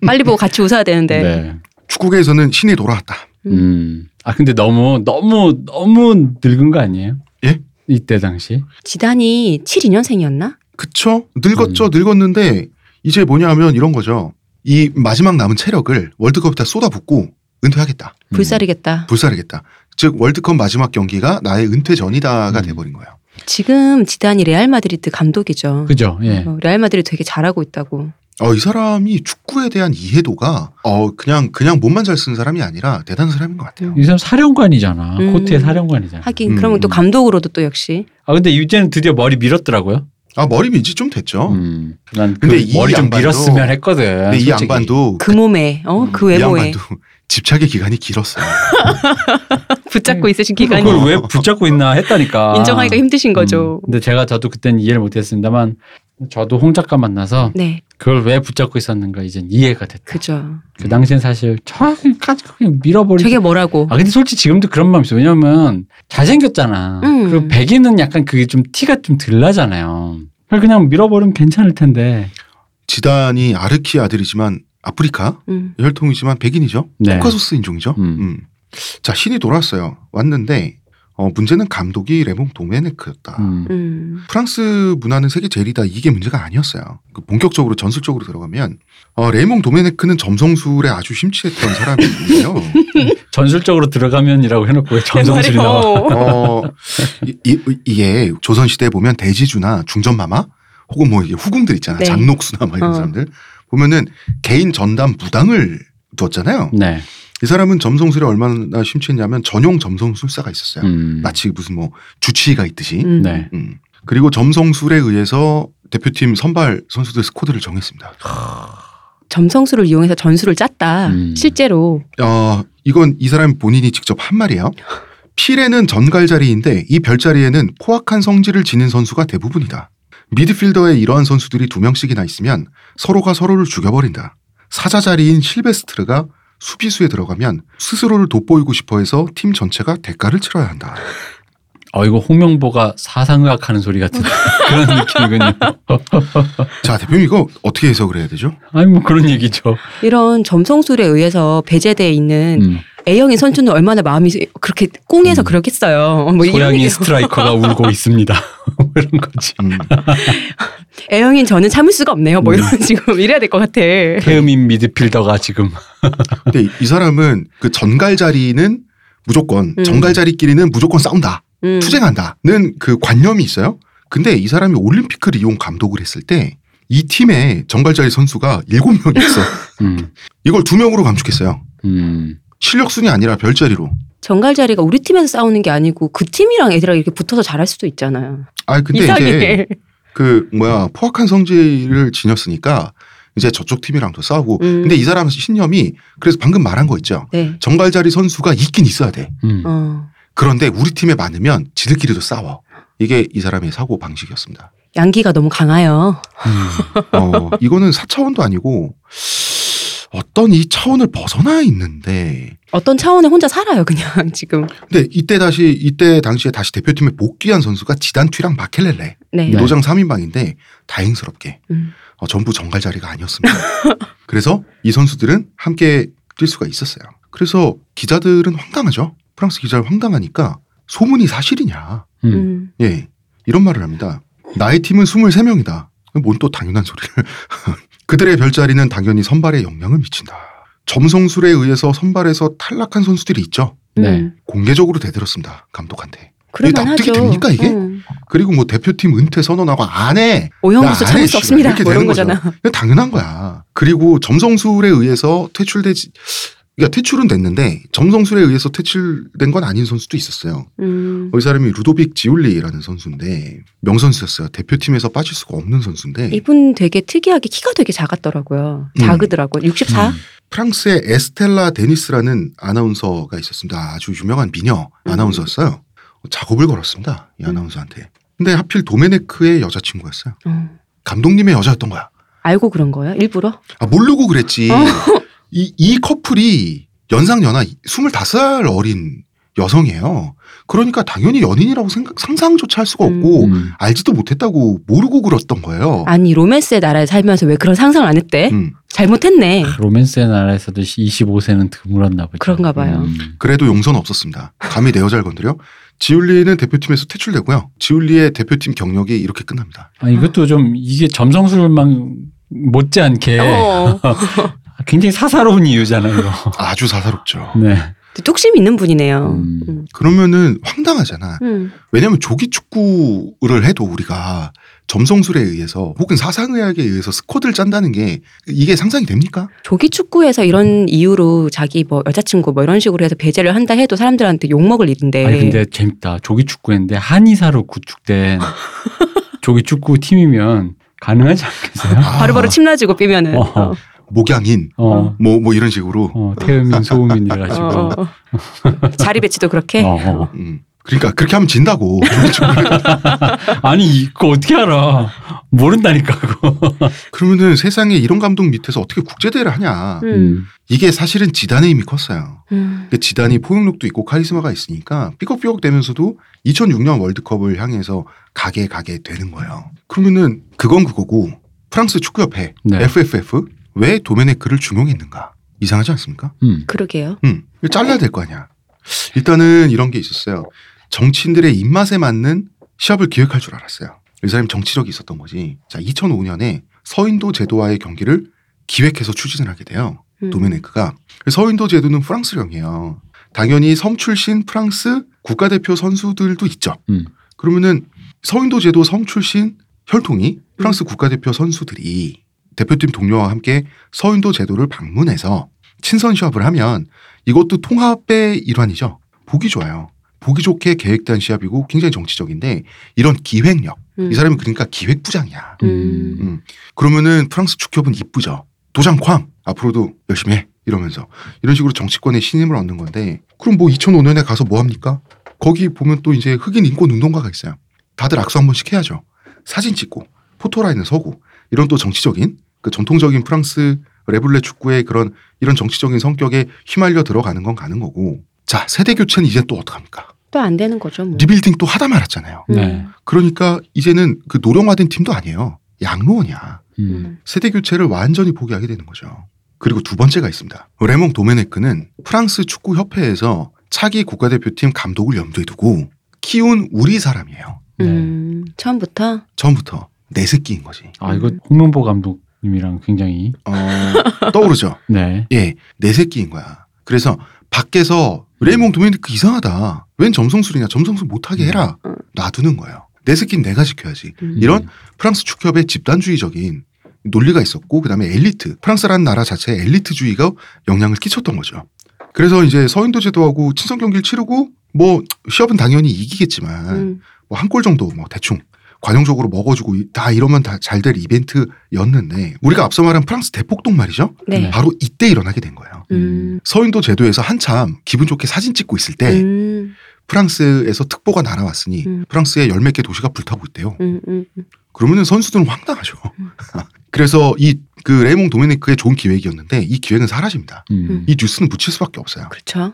빨리 보고 같이 웃어야 되는데. 네. 축구계에서는 신이 돌아왔다. 음. 아 근데 너무 너무 너무 늙은 거 아니에요? 예? 이때 당시. 지단이 72년생이었나? 그쵸? 늙었죠. 음. 늙었는데 이제 뭐냐 하면 이런 거죠. 이 마지막 남은 체력을 월드컵에 다 쏟아붓고 은퇴하겠다. 음. 불사르겠다. 불사르겠다. 즉 월드컵 마지막 경기가 나의 은퇴 전이다가 음. 돼버린 거예요. 지금 지단이 레알 마드리드 감독이죠. 그죠? 예. 어, 레알 마드리드 되게 잘하고 있다고. 어, 이 사람이 축구에 대한 이해도가 어 그냥 그냥 몸만 잘 쓰는 사람이 아니라 대단한 사람인 것 같아요. 이 사람 사령관이잖아. 음. 코트의 사령관이잖아. 하긴 음, 그러면 또 음. 감독으로도 또 역시 아 근데 이제는 드디어 머리 밀었더라고요. 아 머리 민지 좀 됐죠. 음. 난그 근데 이 머리 좀 밀었으면 했거든. 근데 이 솔직히. 양반도 그 몸에 어그이 외모에 양반도 집착의 기간이 길었어요. *laughs* 붙잡고 있으신 그걸 기간이 왜 붙잡고 있나 했다니까. 인정하기가 힘드신 거죠. 음. 근데 제가 저도 그때는 이해를 못했습니다만 저도 홍 작가 만나서 네, 그걸 왜 붙잡고 있었는가 이젠 이해가 됐다. 그죠. 그 당시엔 사실 저기까지 그냥 밀어버리지. 저게 뭐라고? 아 근데 솔직히 지금도 그런 마음 있어. 왜냐면 잘생겼잖아. 음. 그리고 백인은 약간 그게 좀 티가 좀 덜 나잖아요. 그냥 밀어버리면 괜찮을 텐데. 지단이 아르키 아들이지만 아프리카 음. 혈통이지만 백인이죠. 네. 코카소스 인종이죠. 음. 음. 자 신이 돌아왔어요. 왔는데 어, 문제는 감독이 레몽 도메네크였다. 음. 음. 프랑스 문화는 세계 제일이다 이게 문제가 아니었어요. 그 본격적으로 전술적으로 들어가면 어, 레몽 도메네크는 점성술에 아주 심취했던 사람이에요. *laughs* 전술적으로 들어가면이라고 해놓고 왜 전성술이 나와? 어. 어, 이, 이, 이게 조선 시대에 보면 대지주나 중전마마 혹은 뭐 이게 후궁들 있잖아 네. 장록수나 막 이런 어. 사람들 보면은 개인 전담 무당을 뒀잖아요. 네. 이 사람은 점성술에 얼마나 심취했냐면 전용 점성술사가 있었어요. 음. 마치 무슨 뭐 주치의가 있듯이. 음. 네. 음. 그리고 점성술에 의해서 대표팀 선발 선수들 스쿼드를 정했습니다. 점성술을 이용해서 전술을 짰다. 음. 실제로 어, 이건 이 사람 본인이 직접 한 말이에요. 필에는 전갈자리인데 이 별자리에는 포악한 성질을 지닌 선수가 대부분이다. 미드필더에 이러한 선수들이 두 명씩이나 있으면 서로가 서로를 죽여버린다. 사자 자리인 실베스트르가 수비수에 들어가면 스스로를 돋보이고 싶어해서 팀 전체가 대가를 치러야 한다. 어 이거 홍명보가 사상의학 하는 소리 같은 *laughs* 그런 느낌이군요. *laughs* 자 대표님 이거 어떻게 해석을 해야 되죠? 아니 뭐 그런 얘기죠. 이런 점성술에 의해서 배제돼 있는 음. A형인 선수는 얼마나 마음이 그렇게 꽁해서 음. 그렇겠어요. 뭐 얘기예요. 스트라이커가 울고 *laughs* 있습니다. *laughs* 뭐 이런 거지. 음. A형인 저는 참을 수가 없네요. 뭐 음. 이런 *laughs* 지금 이래야 될 것 같아. 태음인 미드필더가 지금 근데 이- 이 사람은 그 전갈 자리는 무조건 음. 전갈 자리끼리는 무조건 싸운다. 음. 투쟁한다는 그 관념이 있어요. 근데 이 사람이 올림픽을 이용 감독을 했을 때 이 팀에 정갈자리 선수가 일곱 명이었어. 음, 이걸 두 명으로 감축했어요. 음, 실력 순이 아니라 별자리로. 정갈 자리가 우리 팀에서 싸우는 게 아니고 그 팀이랑 애들이랑 이렇게 붙어서 잘할 수도 있잖아요. 아 근데 이상해. 이제 그 뭐야 포악한 성질을 지녔으니까 이제 저쪽 팀이랑도 싸우고. 음. 근데 이 사람 신념이 그래서 방금 말한 거 있죠. 네. 정갈자리 선수가 있긴 있어야 돼. 음. 어. 그런데 우리 팀에 많으면 지들끼리도 싸워. 이게 이 사람의 사고 방식이었습니다. 양기가 너무 강해요. 음. 어, 이거는 4차원도 아니고 어떤 이 차원을 벗어나 있는데 어떤 차원에 혼자 살아요, 그냥 *laughs* 지금. 근데 이때 다시 이때 당시에 다시 대표팀에 복귀한 선수가 지단튀랑 바켈렐레 네. 네. 노장 3인방인데 다행스럽게 음. 어, 전부 정갈 자리가 아니었습니다. *laughs* 그래서 이 선수들은 함께 뛸 수가 있었어요. 그래서 기자들은 황당하죠. 프랑스 기자들 황당하니까 소문이 사실이냐. 음. 음. 예. 이런 말을 합니다. 나의 팀은 23명이다. 뭔 또 당연한 소리를. 그들의 별자리는 당연히 선발에 영향을 미친다. 점성술에 의해서 선발에서 탈락한 선수들이 있죠. 네. 음. 공개적으로 대들었습니다. 감독한테. 그럴만 납득이 하죠. 됩니까, 이게? 음. 그리고 뭐 대표팀 은퇴 선언하고 안 해. 나안 참을 해, 수. 없습니다. 이렇게 뭐 되는. 거잖아. 이거 당연한 거야. 그리고 점성술에 의해서 퇴출되지, 그러니까 퇴출은 됐는데 점성술에 의해서 퇴출된 건 아닌 선수도 있었어요. 음. 이 사람이 루도빅 지울리라는 선수인데 명선수였어요. 대표팀에서 빠질 수가 없는 선수인데 이분 되게 특이하게 키가 되게 작았더라고요. 음. 작으더라고요. 64? 음. 프랑스의 에스텔라 데니스라는 아나운서가 있었습니다. 아주 유명한 미녀 음. 아나운서였어요. 작업을 걸었습니다. 이 아나운서한테. 근데 하필 도메네크의 여자친구였어요. 어. 감독님의 여자였던 거야. 알고 그런 거예요? 일부러? 아, 모르고 그랬지. 어. 이, 이 커플이 연상 연하 25살 어린 여성이에요. 그러니까 당연히 연인이라고 생각, 상상조차 할 수가 없고 음. 알지도 못했다고 모르고 그랬던 거예요. 아니 로맨스의 나라에 살면서 왜 그런 상상을 안 했대? 음. 잘못했네. 로맨스의 나라에서도 25세는 드물었나 보죠. 그런가 봐요. 음. 그래도 용서는 없었습니다. 감히 내 여자를 건드려? 지울리는 대표팀에서 퇴출되고요. 지울리의 대표팀 경력이 이렇게 끝납니다. 아, 이것도 좀 이게 점성술만 못지않게 어. *laughs* 굉장히 사사로운 이유잖아요. *laughs* 아주 사사롭죠. 네. 뚝심 있는 분이네요. 음. 음. 그러면은 황당하잖아. 음. 왜냐하면 조기 축구를 해도 우리가 점성술에 의해서 혹은 사상의학에 의해서 스쿼드를 짠다는 게 이게 상상이 됩니까? 조기 축구에서 이런 이유로 자기 뭐 여자친구 뭐 이런 식으로 해서 배제를 한다 해도 사람들한테 욕 먹을 일인데. 아니 근데 재밌다. 조기 축구했는데 한의사로 구축된 *laughs* 조기 축구 팀이면 가능하지 않겠어요? 아, 바로바로 침나지고 삐면은. 어. 어. 목양인 어, 뭐뭐 이런 식으로. 어, 태음인 소음인 이래 가지고. 어, 어. *laughs* 자리 배치도 그렇게. 어, 어. 음. 그러니까 그렇게 하면 진다고. *laughs* 아니 이거 어떻게 알아? 모른다니까 그거. *laughs* 그러면은 세상에 이런 감독 밑에서 어떻게 국제대회를 하냐. 음. 이게 사실은 지단의 힘이 컸어요. 음. 지단이 포용력도 있고 카리스마가 있으니까 삐걱삐걱 되면서도 2006년 월드컵을 향해서 가게 가게 되는 거예요. 그러면은 그건 그거고 프랑스 축구협회 네. FFF 왜 도메네크를 중용했는가 이상하지 않습니까? 음. 그러게요. 음, 이거 잘라야 될 거 아니야. 일단은 이런 게 있었어요. 정치인들의 입맛에 맞는 시합을 기획할 줄 알았어요. 이 사람이 정치력이 있었던 거지. 자, 2005년에 서인도 제도와의 경기를 기획해서 추진을 하게 돼요. 음. 도메네크가. 서인도 제도는 프랑스령이에요. 당연히 섬 출신 프랑스 국가대표 선수들도 있죠. 음. 그러면은 서인도 제도 섬 출신 혈통이 프랑스 국가대표 선수들이 대표팀 동료와 함께 서인도 제도를 방문해서 친선 시합을 하면 이것도 통합의 일환이죠. 보기 좋아요. 보기 좋게 계획된 시합이고 굉장히 정치적인데 이런 기획력. 음. 이 사람이 그러니까 기획부장이야. 음. 음. 그러면은 프랑스 축협은 이쁘죠. 도장쾅 앞으로도 열심히 해 이러면서 이런 식으로 정치권의 신임을 얻는 건데 그럼 뭐 2005년에 가서 뭐 합니까? 거기 보면 또 이제 흑인 인권 운동가가 있어요. 다들 악수 한 번씩 해야죠. 사진 찍고 포토라인을 서고 이런 또 정치적인 그 전통적인 프랑스 Les Bleus 축구의 그런 이런 정치적인 성격에 휘말려 들어가는 건 가는 거고 자 세대 교체는 이제 또 어떡합니까? 또 안 되는 거죠. 뭐. 리빌딩 또 하다 말았잖아요. 음. 네. 그러니까 이제는 그 노령화된 팀도 아니에요. 양로원이야. 음. 세대 교체를 완전히 포기하게 되는 거죠. 그리고 두 번째가 있습니다. 레이몽 도메네크는 프랑스 축구 협회에서 차기 국가대표팀 감독을 염두에 두고 키운 우리 사람이에요. 네. 음, 처음부터 처음부터 내 새끼인 거지. 아 이거 홍명보 감독 님이랑 굉장히 어, 떠오르죠. *laughs* 네. 예, 내 새끼인 거야. 그래서 밖에서 레몽 도메니크 이상하다. 웬 점성술이냐? 점성술 못하게 해라. 음. 놔두는 거예요. 내 새끼는 내가 지켜야지. 음. 이런 프랑스 축협의 집단주의적인 논리가 있었고 그다음에 엘리트 프랑스라는 나라 자체에 엘리트주의가 영향을 끼쳤던 거죠. 그래서 이제 서인도 제도하고 친선 경기를 치르고 뭐 시합은 당연히 이기겠지만 음, 뭐한 골 정도 뭐 대충 관용적으로 먹어주고 이- 다 이러면 다 잘 될 이벤트였는데 우리가 앞서 말한 프랑스 대폭동 말이죠. 네. 바로 이때 일어나게 된 거예요. 음, 서인도 제도에서 한참 기분 좋게 사진 찍고 있을 때 음, 프랑스에서 특보가 날아왔으니 음. 프랑스의 열몇 개 도시가 불타고 있대요. 음, 음, 음. 그러면은 선수들은 황당하죠. 음. *laughs* 그래서 이 그 레몽 도메니크의 좋은 기획이었는데 이 기획은 사라집니다. 음. 이 뉴스는 묻힐 수밖에 없어요. 그렇죠.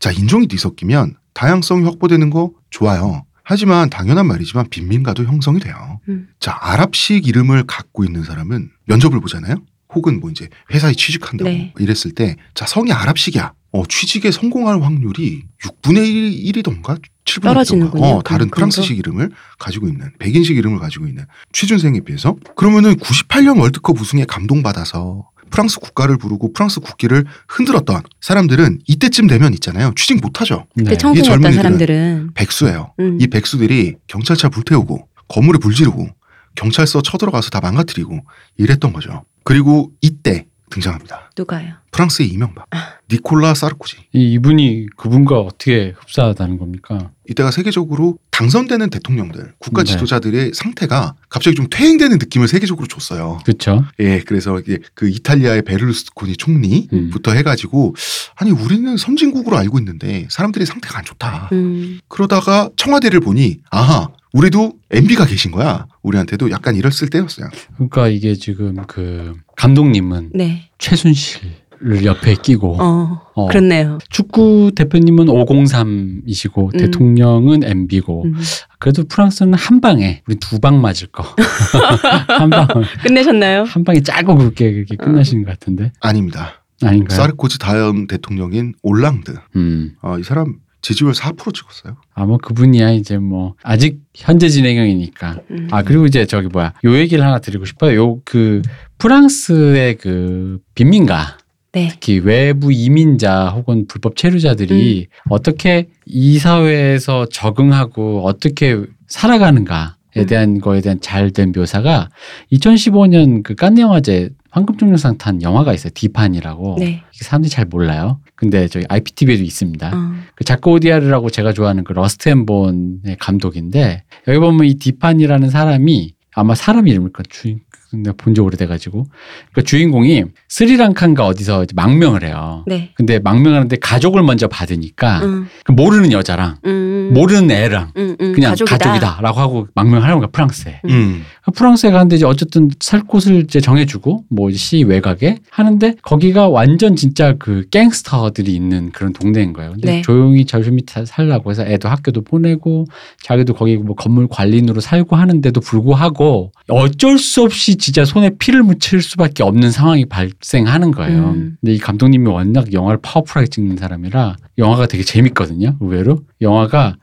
자 인종이 뒤섞이면 다양성이 확보되는 거 좋아요. 하지만 당연한 말이지만 빈민가도 형성이 돼요. 음. 자 아랍식 이름을 갖고 있는 사람은 면접을 보잖아요. 혹은 뭐 이제 회사에 취직한다고 네. 이랬을 때 자 성이 아랍식이야. 어, 취직에 성공할 확률이 6분의 1, 이던가 7분의 1이던가 떨어지는군요. 어, 다른 그 프랑스식 이름을 가지고 있는 백인식 이름을 가지고 있는 취준생에 비해서 그러면은 98년 월드컵 우승에 감동받아서 프랑스 국가를 부르고 프랑스 국기를 흔들었던 사람들은 이때쯤 되면 있잖아요. 취직 못하죠. 네. 젊은이들은- 사람들은 백수예요. 음, 이 백수들이 경찰차 불태우고 건물에 불 지르고 경찰서 쳐들어가서 다 망가뜨리고 이랬던 거죠. 그리고 이때 등장합니다. 누가요? 프랑스의 이명박, 니콜라 사르코지. 이 이분이 그분과 어떻게 흡사하다는 겁니까? 이때가 세계적으로 당선되는 대통령들, 국가 네. 지도자들의 상태가 갑자기 좀 퇴행되는 느낌을 세계적으로 줬어요. 그렇죠. 예, 그래서 이게 그 이탈리아의 베를루스코니 총리부터 음. 해가지고 아니 우리는 선진국으로 알고 있는데 사람들이 상태가 안 좋다. 음, 그러다가 청와대를 보니 아하 우리도 MB가 계신 거야. 우리한테도 약간 이랬을 때였어요. 그러니까 이게 지금 그 감독님은 네. 최순실 을 옆에 끼고 어, 어, 그렇네요. 축구 대표님은 503이시고 음. 대통령은 MB고 음. 그래도 프랑스는 한 방에 우리 두 방 맞을 거. *laughs* 한 방, 끝내셨나요? 한 방에 짜고 그렇게 그렇게 끝나시는 것 같은데 아닙니다. 아닌가요? 사르코지 다음 대통령인 올랑드. 음. 어, 이 사람 지지율 4% 찍었어요. 아마 그분이야 이제 뭐 아직 현재 진행형이니까. 음. 아 그리고 이제 저기 뭐야 요 얘기를 하나 드리고 싶어요. 요 그 프랑스의 그 빈민가 네. 특히 외부 이민자 혹은 불법 체류자들이 어떻게 이 사회에서 적응하고 어떻게 살아가는가에 음. 대한 거에 대한 잘된 묘사가 2015년 그 칸느 영화제 황금종려상 탄 영화가 있어요. 디판이라고. 네. 사람들이 잘 몰라요. 근데 저희 IPTV에도 있습니다. 어. 그 자크 오디아르라고 제가 좋아하는 그 Rust and Bone의 감독인데 여기 보면 이 디판이라는 사람이 아마 사람 이름일 까 주인 내가 본지 오래돼가지고 그 주인공이 스리랑카인가 어디서 이제 망명을 해요. 네. 근데 망명하는데 가족을 먼저 받으니까 음, 그 모르는 여자랑 음, 모르는 애랑 음, 음, 그냥 가족이다. 가족이다. 라고 하고 망명하는 거야 프랑스에. 음. 프랑스에 가는데 이제 어쨌든 살 곳을 이제 정해주고 뭐 시 외곽에 하는데 거기가 완전 진짜 그 갱스터들이 있는 그런 동네인 거예요. 근데 네. 조용히 조심히 다 살라고 해서 애도 학교도 보내고 자기도 거기 뭐 건물 관리인으로 살고 하는데도 불구하고 어쩔 수 없이 진짜 손에 피를 묻힐 수밖에 없는 상황이 발생하는 거예요. 음. 근데 이 감독님이 워낙 영화를 파워풀하게 찍는 사람이라 영화가 되게 재밌거든요. 의외로 영화가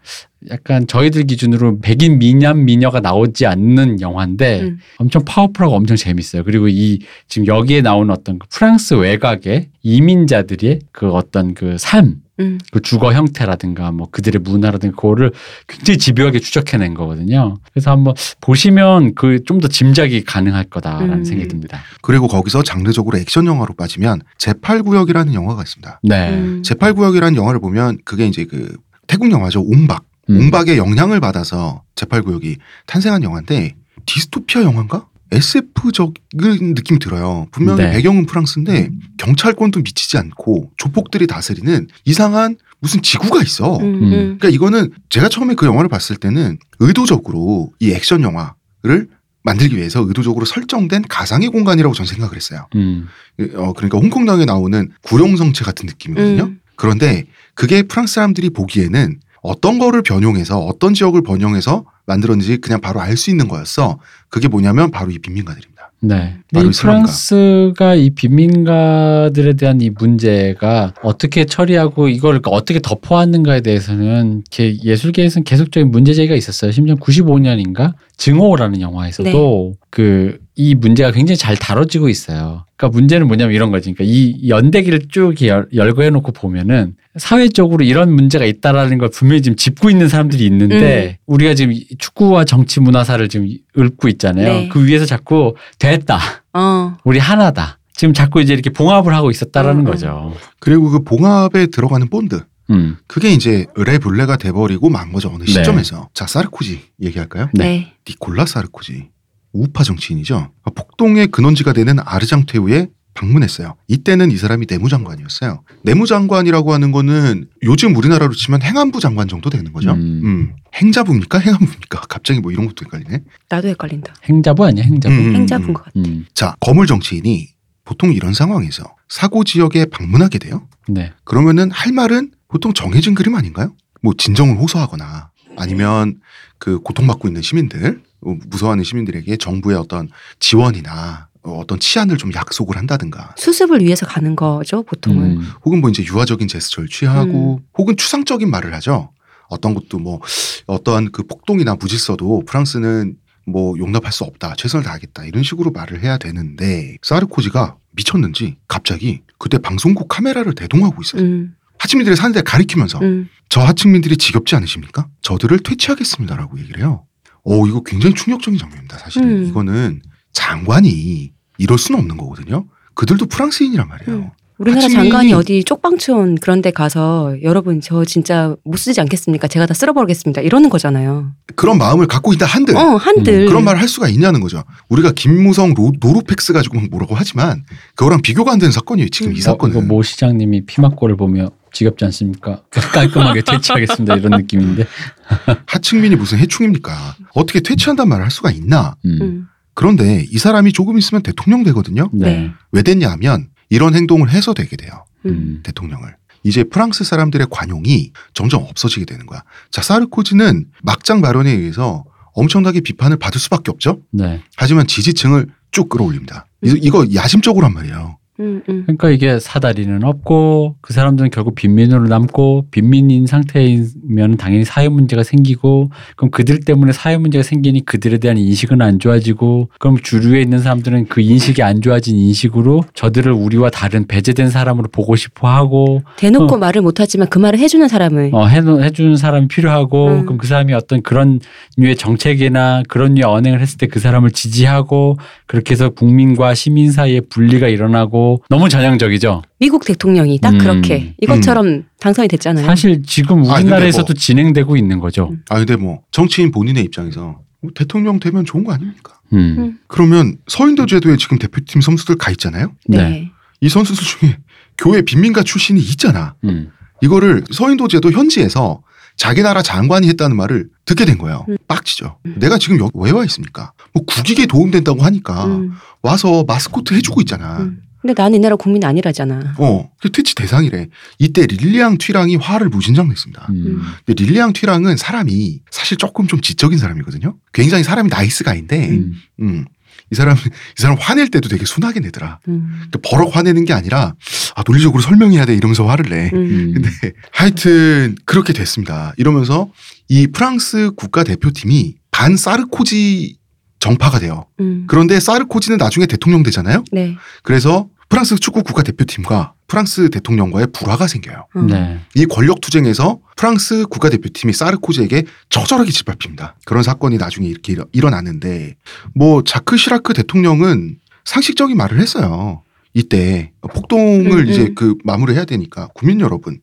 약간 저희들 기준으로 백인 미남 미녀가 나오지 않는 영화인데 음. 엄청 파워풀하고 엄청 재밌어요. 그리고 이 지금 여기에 나오는 어떤 그 프랑스 외곽의 이민자들의 그 어떤 그 삶, 음, 그 주거 형태라든가 뭐 그들의 문화라든가 그거를 굉장히 집요하게 추적해낸 거거든요. 그래서 한번 보시면 그 좀 더 짐작이 가능할 거다라는 음. 생각이 듭니다. 그리고 거기서 장르적으로 액션 영화로 빠지면 제8구역이라는 영화가 있습니다. 네. 음. 제8구역이라는 영화를 보면 그게 이제 그 태국 영화죠. 옹박. 음. 옹박의 영향을 받아서 제8구역이 탄생한 영화인데 디스토피아 영화인가? SF적인 느낌이 들어요. 분명히 네. 배경은 프랑스인데 경찰권도 미치지 않고 조폭들이 다스리는 이상한 무슨 지구가 있어. 음, 음. 음. 그러니까 이거는 제가 처음에 그 영화를 봤을 때는 의도적으로 이 액션 영화를 만들기 위해서 의도적으로 설정된 가상의 공간이라고 전 생각을 했어요. 음. 어, 그러니까 홍콩당에 나오는 구룡성체 같은 느낌이거든요. 음. 그런데 그게 프랑스 사람들이 보기에는 어떤 거를 변용해서 어떤 지역을 번영해서 만들었는지 그냥 바로 알 수 있는 거였어. 그게 뭐냐면 바로 이 빈민가들입니다. 네. 바로 이. 프랑스가 이 빈민가들에 대한 이 문제가 어떻게 처리하고 이걸 어떻게 덮어왔는가에 대해서는 게- 예술계에서는 계속적인 문제 제기가 있었어요. 심지어 95년인가 증오라는 영화에서도 그 이 문제가 굉장히 잘 다뤄지고 있어요. 그러니까 문제는 뭐냐면 이런 거지. 그러니까 이 연대기를 쭉 이렇게 열, 열고 해놓고 보면은 사회적으로 이런 문제가 있다라는 걸 분명히 지금 짚고 있는 사람들이 있는데 우리가 지금 이 축구와 정치 문화사를 지금 읊고 있잖아요. 네. 그 위에서 자꾸 됐다. 어. 우리 하나다. 지금 자꾸 이제 이렇게 봉합을 하고 있었다라는 음, 음. 거죠. 그리고 그 봉합에 들어가는 본드 음. 그게 이제 Les Bleus가 돼버리고 만 거죠 어느 네. 시점에서 자 사르코지 얘기할까요? 네. 네. 니콜라 사르코지 우파 정치인이죠. 폭동의 근원지가 되는 아르장테우에 방문했어요. 이때는 이 사람이 내무장관이었어요. 내무장관이라고 하는 거는 요즘 우리나라로 치면 행안부 장관 정도 되는 거죠. 음. 음. 행자부입니까? 행안부입니까? 갑자기 뭐 이런 것도 헷갈리네. 나도 헷갈린다. 행자부 아니야 행자부. 음, 음, 행자부인 음. 것 같아. 음. 자, 거물 정치인이 보통 이런 상황에서 사고 지역에 방문하게 돼요. 네. 그러면은 할 말은 보통 정해진 그림 아닌가요? 뭐 진정을 호소하거나 아니면 그 고통받고 있는 시민들, 어, 무서워하는 시민들에게 정부의 어떤 지원이나 어, 어떤 치안을 좀 약속을 한다든가 수습을 위해서 가는 거죠, 보통은. 음. 혹은 뭐 이제 유화적인 제스처를 취하고 혹은 추상적인 말을 하죠. 어떤 것도 뭐 어떠한 그 폭동이나 무질서도 프랑스는 뭐 용납할 수 없다. 최선을 다하겠다. 이런 식으로 말을 해야 되는데 사르코지가 미쳤는지 갑자기 그때 방송국 카메라를 대동하고 있어요. 음, 하층민들이 사는 데 가리키면서 음. 저 하층민들이 지겹지 않으십니까? 저들을 퇴치하겠습니다라고 얘기를 해요. 오 이거 굉장히 충격적인 장면입니다. 사실은 음. 이거는 장관이 이럴 수는 없는 거거든요. 그들도 프랑스인이란 말이에요. 음. 우리나라 하층민이- 장관이 어디 쪽방촌 그런 데 가서 여러분 저 진짜 못 쓰지 않겠습니까? 제가 다 쓸어버리겠습니다. 이러는 거잖아요. 그런 마음을 갖고 있다 한들 어, 한들. 네. 그런 말을 할 수가 있냐는 거죠. 우리가 김무성 로, 노루팩스 가지고 막 뭐라고 하지만 그거랑 비교가 안 되는 사건이에요. 지금 이 음. 사건은. 어, 이거 모 시장님이 피막골을 보며 지겹지 않습니까? 깔끔하게 퇴치하겠습니다 이런 느낌인데. *laughs* 하층민이 무슨 해충입니까? 어떻게 퇴치한단 말을 할 수가 있나? 음. 음. 그런데 이 사람이 조금 있으면 대통령 되거든요. 네. 왜 됐냐 하면 이런 행동을 해서 되게 돼요. 음. 음. 대통령을. 이제 프랑스 사람들의 관용이 점점 없어지게 되는 거야. 자, 사르코지는 막장 발언에 의해서 엄청나게 비판을 받을 수밖에 없죠. 네. 하지만 지지층을 쭉 끌어올립니다. 이- 음. 이거 야심적으로 한 말이에요. 음, 음. 그러니까 이게 사다리는 없고 그 사람들은 결국 빈민으로 남고 빈민인 상태이면 당연히 사회 문제가 생기고 그럼 그들 때문에 사회 문제가 생기니 그들에 대한 인식은 안 좋아지고 그럼 주류에 있는 사람들은 그 인식이 안 좋아진 인식으로 저들을 우리와 다른 배제된 사람으로 보고 싶어 하고 대놓고 어. 말을 못하지만 그 말을 해주는 사람을. 어, 해, 해주는 사람이 필요하고 음. 그럼 그 사람이 어떤 그런 류의 정책이나 그런 류의 언행을 했을 때 그 사람을 지지하고 그렇게 해서 국민과 시민 사이에 분리가 일어나고 너무 전형적이죠. 미국 대통령이 딱 음. 그렇게 이것처럼 당선이 됐잖아요. 사실 지금 우리나라에서도 뭐- 진행되고 있는 거죠. 음. 아 근데 뭐 정치인 본인의 입장에서 뭐 대통령 되면 좋은 거 아닙니까? 음. 음. 그러면 서인도 제도에 지금 대표팀 선수들 가 있잖아요. 네. 네. 이 선수들 중에 교회 빈민가 출신이 있잖아. 음. 이거를 서인도 제도 현지에서 자기 나라 장관이 했다는 말을 듣게 된 거예요. 음. 빡치죠. 음. 내가 지금 여기 왜 와 있습니까? 뭐 국익에 도움된다고 하니까 음, 와서 마스코트 해주고 있잖아. 음. 근데 나는 이 나라 국민 아니라잖아. 어, 그 퇴치 대상이래. 이때 릴리앙 튀랑이 화를 무진장 냈습니다. 음. 근데 릴리앙 튀랑은 사람이 사실 조금 좀 지적인 사람이거든요. 굉장히 사람이 nice guy인데, 음. 음. 이 사람, 이 사람 화낼 때도 되게 순하게 내더라. 음. 그러니까 버럭 화내는 게 아니라, 아, 논리적으로 설명해야 돼. 이러면서 화를 내. 음. 음. 근데 하여튼 그렇게 됐습니다. 이러면서 이 프랑스 국가대표팀이 반 사르코지 정파가 돼요. 음. 그런데 사르코지는 나중에 대통령 되잖아요. 네. 그래서 프랑스 축구 국가대표팀과 프랑스 대통령과의 불화가 생겨요. 음. 네. 이 권력 투쟁에서 프랑스 국가대표팀이 사르코지에게 처절하게 짓밟힙니다. 그런 사건이 나중에 이렇게 일어- 일어나는데 뭐 자크 시라크 대통령은 상식적인 말을 했어요. 이때 폭동을 음, 이제 음. 그 마무리해야 되니까 국민 여러분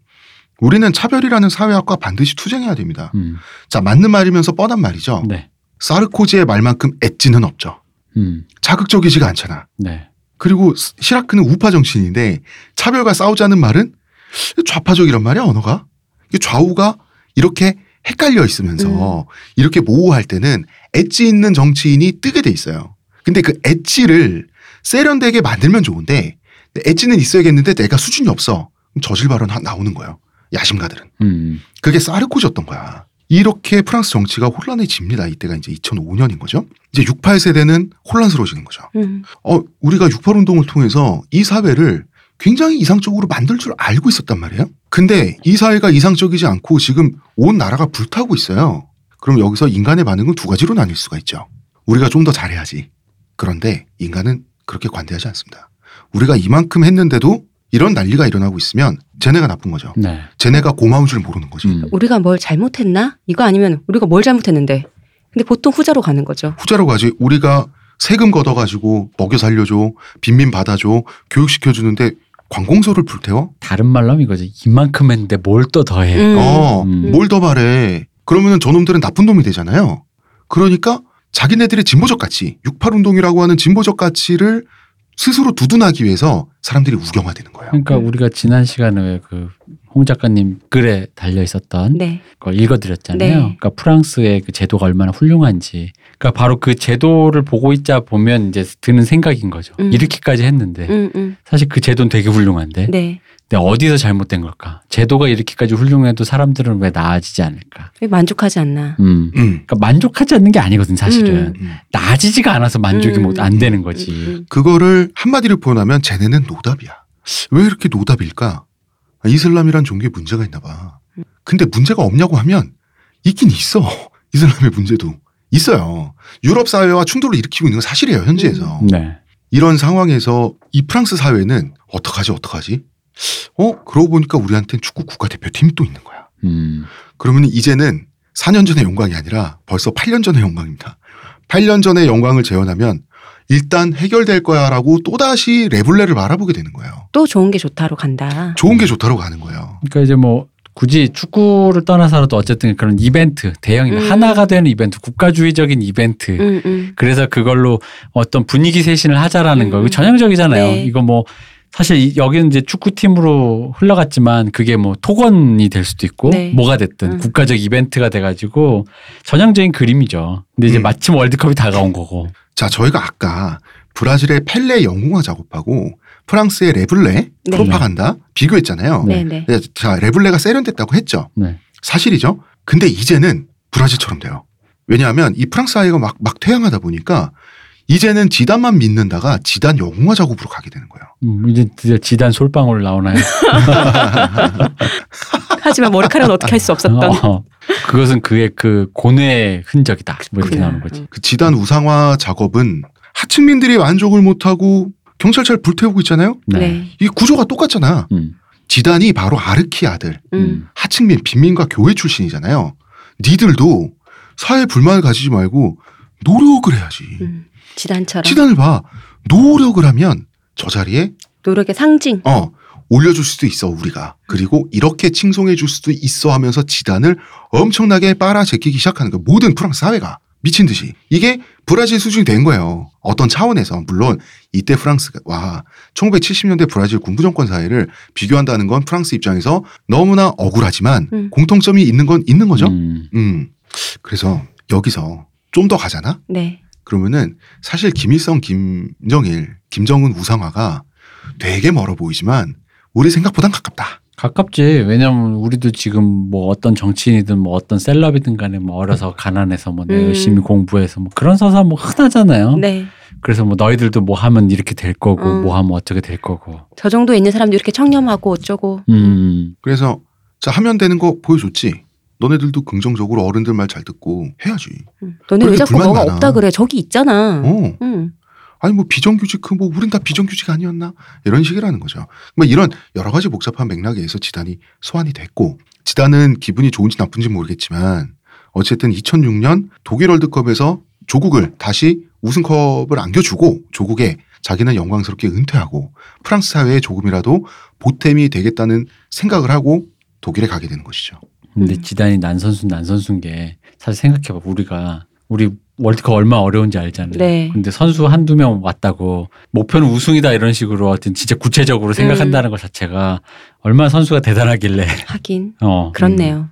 우리는 차별이라는 사회학과 반드시 투쟁해야 됩니다. 음. 자 맞는 말이면서 뻔한 말이죠. 네. 사르코지의 말만큼 엣지는 없죠. 음. 자극적이지가 않잖아. 네. 그리고 스- 시라크는 우파 정치인인데 차별과 싸우자는 말은 좌파적이란 말이야 언어가. 좌우가 이렇게 헷갈려 있으면서 이렇게 모호할 때는 엣지 있는 정치인이 뜨게 돼 있어요. 근데 그 엣지를 세련되게 만들면 좋은데 엣지는 있어야겠는데 내가 수준이 없어. 저질 발언 하- 나오는 거예요. 야심가들은. 음. 그게 사르코지였던 거야. 이렇게 프랑스 정치가 혼란해집니다. 이때가 이제 2005년인 거죠. 이제 68 세대는 혼란스러워지는 거죠. 음. 어, 우리가 68 운동을 통해서 이 사회를 굉장히 이상적으로 만들 줄 알고 있었단 말이에요. 근데 이 사회가 이상적이지 않고 지금 온 나라가 불타고 있어요. 그럼 여기서 인간의 반응은 두 가지로 나뉠 수가 있죠. 우리가 좀 더 잘해야지. 그런데 인간은 그렇게 관대하지 않습니다. 우리가 이만큼 했는데도 이런 난리가 일어나고 있으면 쟤네가 나쁜 거죠. 네. 쟤네가 고마운 줄 모르는 거지. 음. 우리가 뭘 잘못했나? 이거 아니면 우리가 뭘 잘못했는데. 근데 보통 후자로 가는 거죠. 후자로 가지. 우리가 세금 걷어가지고 먹여 살려줘, 빈민 받아줘, 교육시켜 주는데 관공서를 불태워? 다른 말로 하면 이거지. 이만큼 했는데 뭘 또 더해. 음. 어, 음. 뭘더 바래. 그러면은 저놈들은 나쁜 놈이 되잖아요. 그러니까 자기네들의 진보적 가치, 68 운동이라고 하는 진보적 가치를 스스로 두둔하기 위해서 사람들이 우경화되는 거예요. 그러니까 음. 우리가 지난 시간에 그 홍 작가님 글에 달려 있었던 네. 걸 읽어드렸잖아요. 네. 그러니까 프랑스의 그 제도가 얼마나 훌륭한지. 그러니까 바로 그 제도를 보고 있자 보면 이제 드는 생각인 거죠. 음. 이렇게까지 했는데 음, 음. 사실 그 제도는 되게 훌륭한데 네. 근데 어디서 잘못된 걸까? 제도가 이렇게까지 훌륭해도 사람들은 왜 나아지지 않을까? 왜 만족하지 않나. 음. 음. 그러니까 만족하지 않는 게 아니거든 사실은 음. 음. 나아지지가 않아서 만족이 음. 못안 되는 거지. 음, 그거를 한마디로 표현하면 쟤네는 노답이야. 왜 이렇게 노답일까? 아, 이슬람이란 종교에 문제가 있나 봐. 근데 문제가 없냐고 하면 있긴 있어. *laughs* 이슬람의 문제도 있어요. 유럽 사회와 충돌을 일으키고 있는 건 사실이에요, 현지에서. 네. 이런 상황에서 이 프랑스 사회는 어떡하지, 어떡하지? 어? 그러고 보니까 우리한테는 축구 국가대표팀이 또 있는 거야. 음. 그러면 이제는 4년 전의 영광이 아니라 벌써 8년 전의 영광입니다. 8년 전의 영광을 재현하면 일단 해결될 거야라고 또다시 레블레를 바라보게 되는 거예요. 또 좋은 게 좋다로 간다. 좋은 게 좋다고 가는 거예요. 그러니까 이제 뭐 굳이 축구를 떠나서라도 어쨌든 그런 이벤트 대형 음. 하나가 되는 이벤트 국가주의적인 이벤트 음, 음. 그래서 그걸로 어떤 분위기 쇄신을 하자라는 음. 거 이거 전형적이잖아요. 네. 이거 뭐 사실 이- 여기는 이제 축구팀으로 흘러갔지만 그게 뭐 토건이 될 수도 있고 네. 뭐가 됐든 음. 국가적 이벤트가 돼가지고 전형적인 그림이죠. 근데 이제 음. 마침 월드컵이 다가온 거고. 자, 저희가 아까 브라질의 펠레 영웅화 작업하고 프랑스의 레블레 네. 프로파간다 비교했잖아요. 네, 네. 네, 자, 레블레가 세련됐다고 했죠. 네. 사실이죠. 근데 이제는 브라질처럼 돼요. 왜냐하면 이 프랑스 아이가 막, 막 퇴양하다 보니까 이제는 지단만 믿는다가 지단 영웅화 작업으로 가게 되는 거예요. 음, 이제 드디어 지단 솔방울 나오나요? *laughs* 하지만 머리카락은 어떻게 할 수 없었던. 어, 그것은 그의 그 고뇌의 흔적이다. 뭐 이렇게 그렇구나. 나오는 거지. 그 지단 우상화 작업은 하층민들이 만족을 못하고 경찰차를 불태우고 있잖아요. 네. 네. 이 구조가 똑같잖아. 음, 지단이 바로 아르키 아들, 음. 하층민, 빈민과 교회 출신이잖아요. 니들도 사회 불만을 가지지 말고 노력을 해야지. 음. 지단처럼 지단을 봐. 노력을 하면 저 자리에 노력의 상징. 어 올려줄 수도 있어 우리가. 그리고 이렇게 칭송해 줄 수도 있어 하면서 지단을 엄청나게 빨아 제끼기 시작하는 거예요. 모든 프랑스 사회가. 미친 듯이. 이게 브라질 수준이 된 거예요. 어떤 차원에서. 물론 이때 프랑스와 1970년대 브라질 군부 정권 사회를 비교한다는 건 프랑스 입장에서 너무나 억울하지만 음. 공통점이 있는 건 있는 거죠. 음, 음. 그래서 여기서 좀 더 가잖아? 네. 그러면은 사실 김일성, 김정일, 김정은 우상화가 되게 멀어 보이지만 우리 생각보단 가깝다. 가깝지. 왜냐면 우리도 지금 뭐 어떤 정치인이든 뭐 어떤 셀럽이든 간에 뭐 어려서 가난해서 뭐 음. 열심히 공부해서 뭐 그런 서사 뭐 흔하잖아요. 네. 그래서 뭐 너희들도 뭐 하면 이렇게 될 거고 음. 뭐 하면 어떻게 될 거고. 저 정도에 있는 사람도 이렇게 청렴하고 어쩌고. 음. 그래서 자 하면 되는 거 보여줬지. 너네들도 긍정적으로 어른들 말 잘 듣고 해야지. 음. 너네 왜 자꾸 뭐가 많아. 없다 그래? 저기 있잖아. 어. 음. 아니 뭐 비정규직 그뭐 우린 다 비정규직 아니었나 이런 식이라는 거죠. 뭐 이런 여러 가지 복잡한 맥락에 의해서 지단이 소환이 됐고 지단은 기분이 좋은지 나쁜지 모르겠지만 어쨌든 2006년 독일 월드컵에서 조국을 다시 우승컵을 안겨주고 조국에 자기는 영광스럽게 은퇴하고 프랑스 사회에 조금이라도 보탬이 되겠다는 생각을 하고 독일에 가게 되는 것이죠. 근데 음. 지단이 난 선수 난 선수인 게 사실 생각해봐 우리가 우리 월드컵 얼마 나 어려운지 알잖아요. 네. 근데 선수 한두 명 왔다고 목표는 우승이다 이런 식으로 하여튼 진짜 구체적으로 생각한다는 것 자체가 얼마나 선수가 대단하길래 하긴 어 그렇네요.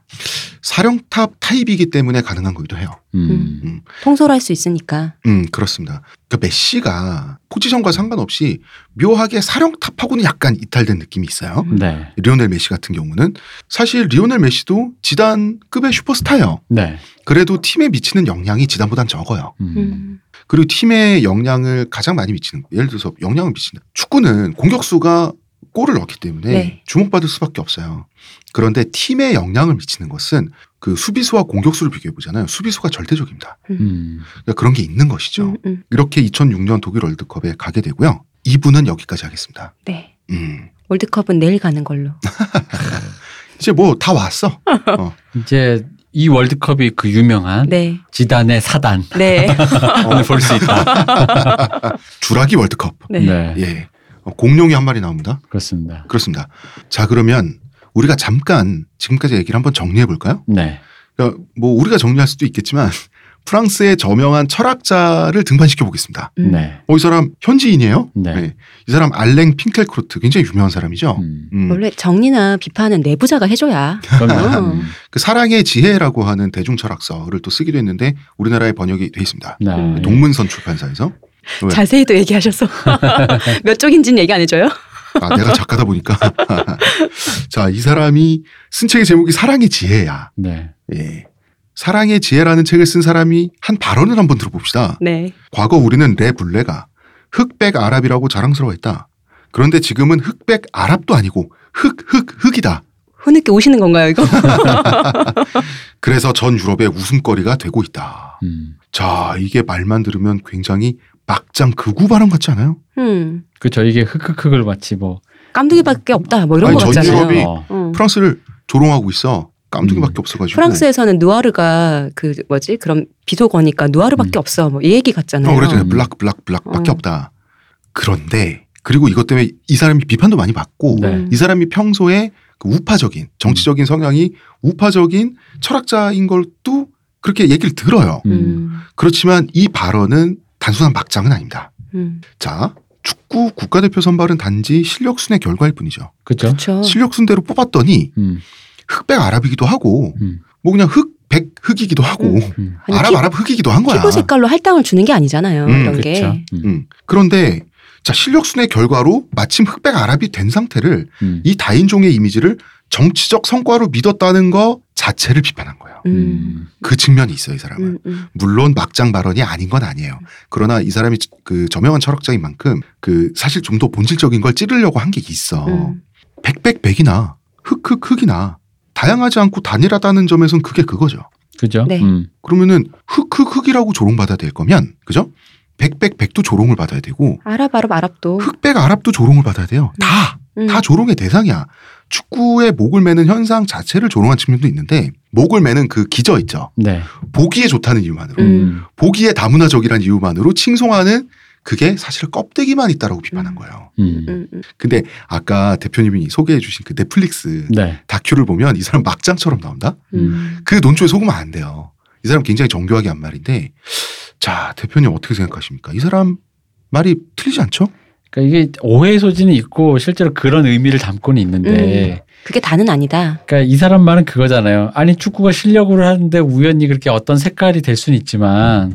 사령탑 타입이기 때문에 가능한 거기도 해요. 음. 통솔할 수 있으니까. 음, 그렇습니다. 그러니까 메시가 포지션과 상관없이 묘하게 사령탑하고는 약간 이탈된 느낌이 있어요. 네. 리오넬 메시 같은 경우는 사실 리오넬 메시도 지단급의 슈퍼스타예요. 네. 그래도 팀에 미치는 영향이 지단보단 적어요. 음. 음. 그리고 팀의 영향을 가장 많이 미치는 예를 들어서 영향을 미친다. 축구는 공격수가 골을 넣기 때문에 네. 주목받을 수밖에 없어요. 그런데 팀에 영향을 미치는 것은 그 수비수와 공격수를 비교해 보잖아요. 수비수가 절대적입니다. 음. 그러니까 그런 게 있는 것이죠. 음, 음. 이렇게 2006년 독일 월드컵에 가게 되고요. 2부는 여기까지 하겠습니다. 네. 음. 월드컵은 내일 가는 걸로. *laughs* 이제 뭐 다 왔어. 어. *laughs* 이제 이 월드컵이 그 유명한 네. 지단의 사단 네. *laughs* 오늘 볼 수 있다. 주라기 월드컵. 네. 네. 예. 어, 공룡이 한 마리 나옵니다. 그렇습니다. 그렇습니다. 자, 그러면 우리가 잠깐 지금까지 얘기를 한번 정리해 볼까요? 네. 그러니까 뭐 우리가 정리할 수도 있겠지만 *laughs* 프랑스의 저명한 철학자를 등반시켜 보겠습니다. 음. 네. 어, 이 사람 현지인이에요. 네. 이 사람 알랭 핑켈크로트 굉장히 유명한 사람이죠. 음. 음. 원래 정리나 비판은 내부자가 해줘야. 그럼요. 어. 음. 그 사랑의 지혜라고 하는 대중철학서를 또 쓰기도 했는데 우리나라에 번역이 돼 있습니다. 네. 음. 동문선 출판사에서. 왜? 자세히도 얘기하셔서 *laughs* 몇 쪽인지는 얘기 안 해줘요? 아, 내가 작가다 보니까. *laughs* 자, 이 사람이 쓴 책의 제목이 사랑의 지혜야. 네. 예. 사랑의 지혜라는 책을 쓴 사람이 한 발언을 한번 들어봅시다. 네. 과거 우리는 레 블레가 흑백 아랍이라고 자랑스러워했다. 그런데 지금은 흑백 아랍도 아니고 흑, 흑, 흑이다. 흐느껴 오시는 건가요, 이거? *laughs* 그래서 전 유럽의 웃음거리가 되고 있다. 음. 자, 이게 말만 들으면 굉장히 막장 극우 발언 같지 않아요? 음. 그렇죠. 이게 흑흑흑을 마치 뭐 깜둥이밖에 없다. 뭐 이런 아니, 거전 같잖아요. 유럽이 어. 음. 프랑스를 조롱하고 있어. 깜둥이밖에 음. 없어가지고. 프랑스에서는 누아르가 그 뭐지? 그럼 비속어니까 누아르밖에 음. 없어. 뭐 이 얘기 같잖아요. 어. 음. 블락, 블락, 블락밖에 어. 없다. 그런데 그리고 이것 때문에 이 사람이 비판도 많이 받고 네. 음. 이 사람이 평소에 그 우파적인 정치적인 성향이 우파적인 철학자인 걸또 그렇게 얘기를 들어요. 음. 음. 그렇지만 이 발언은 단순한 막장은 아닙니다. 음. 자, 축구 국가대표 선발은 단지 실력순의 결과일 뿐이죠. 그렇죠. 실력순대로 뽑았더니 음. 흑백 아랍이기도 하고 음. 뭐 그냥 흑백 흑이기도 하고 음. 음. 아니, 아랍 피- 아랍 흑이기도 한 거야. 피부 색깔로 할당을 주는 게 아니잖아요. 음, 이런 게. 음. 음. 그런데 자 실력순의 결과로 마침 흑백 아랍이 된 상태를 음. 이 다인종의 이미지를 정치적 성과로 믿었다는 거 자체를 비판한 거예요. 음. 음. 그 측면이 있어요, 이 사람은. 음. 음. 물론 막장 발언이 아닌 건 아니에요. 그러나 이 사람이 그 저명한 철학자인 만큼 그 사실 좀 더 본질적인 걸 찌르려고 한 게 있어. 음. 백백백이나 흑흑흑이나 다양하지 않고 단일하다는 점에선 그게 그거죠. 그죠? 네. 음. 그러면은 흑흑흑이라고 조롱받아야 될 거면 그죠? 백백백도 조롱을 받아야 되고 아랍 아랍 아랍도. 흑백 아랍도 조롱을 받아야 돼요. 다. 음. 다 조롱의 대상이야. 축구에 목을 매는 현상 자체를 조롱한 측면도 있는데 목을 매는 그 기저 있죠. 네. 보기에 좋다는 이유만으로 음. 보기에 다문화적이라는 이유만으로 칭송하는 그게 사실 껍데기만 있다라고 비판한 음. 거예요. 음. 음. 음. 근데 아까 대표님이 소개해 주신 그 넷플릭스 네. 다큐를 보면 이 사람 막장처럼 나온다? 음. 그 논조에 속으면 안 돼요. 이 사람 굉장히 정교하게 한 말인데 자 대표님 어떻게 생각하십니까? 이 사람 말이 틀리지 않죠? 그러니까 이게 오해의 소지는 있고 실제로 그런 의미를 담고는 있는데 그게 다는 아니다. 그러니까 이 사람 말은 그거잖아요. 아니 축구가 실력으로 하는데 우연히 그렇게 어떤 색깔이 될 수는 있지만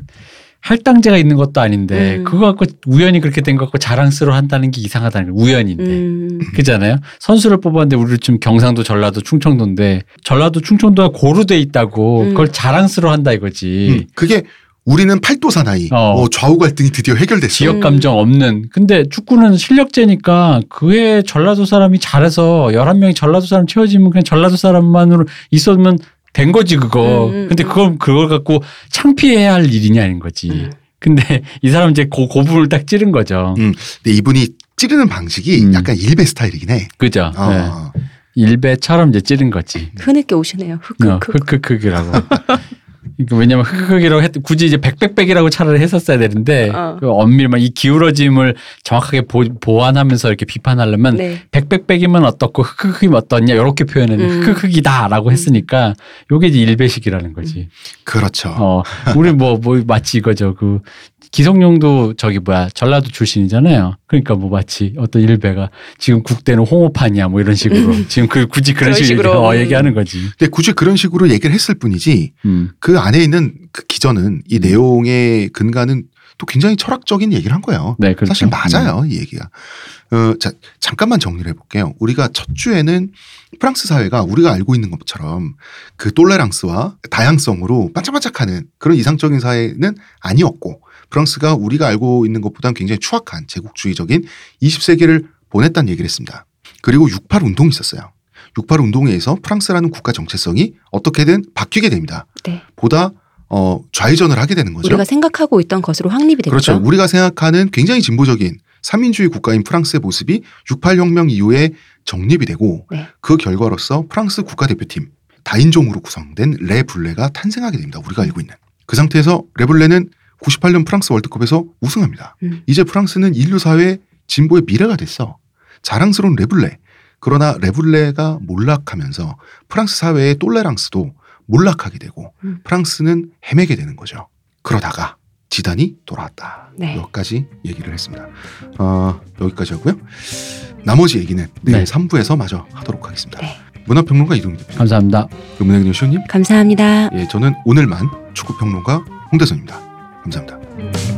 할당제가 있는 것도 아닌데 음. 그거 갖고 우연히 그렇게 된 것 갖고 자랑스러워 한다는 게 이상하다는 거예요. 우연인데. 음. 그잖아요. 선수를 뽑았는데 우리 지금 경상도, 전라도, 충청도인데 전라도, 충청도가 고루 돼 있다고 음. 그걸 자랑스러워 한다 이거지. 음, 그게 우리는 팔도 사나이 어. 어, 좌우 갈등이 드디어 해결됐어. 지역 음. 감정 없는. 근데 축구는 실력제니까 그해 전라도 사람이 잘해서 11명이 전라도 사람 채워지면 그냥 전라도 사람만으로 있었으면 된 거지 그거. 음, 음, 근데 음. 그걸 그걸 갖고 창피해야 할 일이냐 아닌 거지. 음. 근데 *laughs* 이 사람 이제 그, 그 부분을 딱 찌른 거죠. 음. 근데 이분이 찌르는 방식이 음. 약간 일베 스타일이긴 해. 그죠? 어. 네. 일배처럼 이제 찌른 거지. 흐느껴 오시네요. 어, 흑흑흑. 흑흑흑이라고. *laughs* 그러니까 왜냐면 흑흑흑이라고 했, 굳이 이제 백백백이라고 차라리 했었어야 되는데 어. 그 엄밀만 이 기울어짐을 정확하게 보, 보완하면서 이렇게 비판하려면 네. 백백백이면 어떻고 흑흑흑이면 어떻냐 이렇게 표현했는데 음. 흑흑흑이다라고 했으니까 요게 이제 일배식이라는 거지. 그렇죠. 어 우리 뭐뭐 마치 이거죠 그 기성용도 저기 뭐야 전라도 출신이잖아요. 그러니까 뭐 마치 어떤 일베가 지금 국대는 홍어판이야 뭐 이런 식으로 지금 그 굳이 그런, 그런 식으로 식으로. 어, 얘기하는 거지. 근데 굳이 그런 식으로 얘기를 했을 뿐이지 음. 그 안에 있는 그 기전은 이 내용의 근간은 또 굉장히 철학적인 얘기를 한 거예요. 네, 그렇죠. 사실 맞아요, 이 얘기가. 어, 자, 잠깐만 정리를 해볼게요. 우리가 첫 주에는 프랑스 사회가 우리가 알고 있는 것처럼 그 똘레랑스와 다양성으로 반짝반짝하는 그런 이상적인 사회는 아니었고 프랑스가 우리가 알고 있는 것보다는 굉장히 추악한 제국주의적인 20세기를 보냈다는 얘기를 했습니다. 그리고 68 운동이 있었어요. 68 운동에 의해서 프랑스라는 국가 정체성이 어떻게든 바뀌게 됩니다. 네. 보다 어, 좌회전을 하게 되는 거죠. 우리가 생각하고 있던 것으로 확립이 됐죠. 그렇죠. 우리가 생각하는 굉장히 진보적인 삼민주의 국가인 프랑스의 모습이 68혁명 이후에 정립이 되고 네. 그 결과로서 프랑스 국가대표팀 다인종으로 구성된 레블레가 탄생하게 됩니다. 우리가 알고 있는. 그 상태에서 레블레는 98년 프랑스 월드컵에서 우승합니다. 음. 이제 프랑스는 인류 사회의 진보의 미래가 됐어. 자랑스러운 레블레. 그러나 레블레가 몰락하면서 프랑스 사회의 똘레랑스도 몰락하게 되고 음. 프랑스는 헤매게 되는 거죠. 그러다가 지단이 돌아왔다. 네. 여기까지 얘기를 했습니다. 어, 여기까지 하고요. 나머지 얘기는 내일 네. 3부에서 마저 하도록 하겠습니다. 네. 문화평론가 이동희 대표, 감사합니다. 음악의 쇼님, 감사합니다. 예, 저는 오늘만 축구평론가 홍대선입니다. 감사합니다.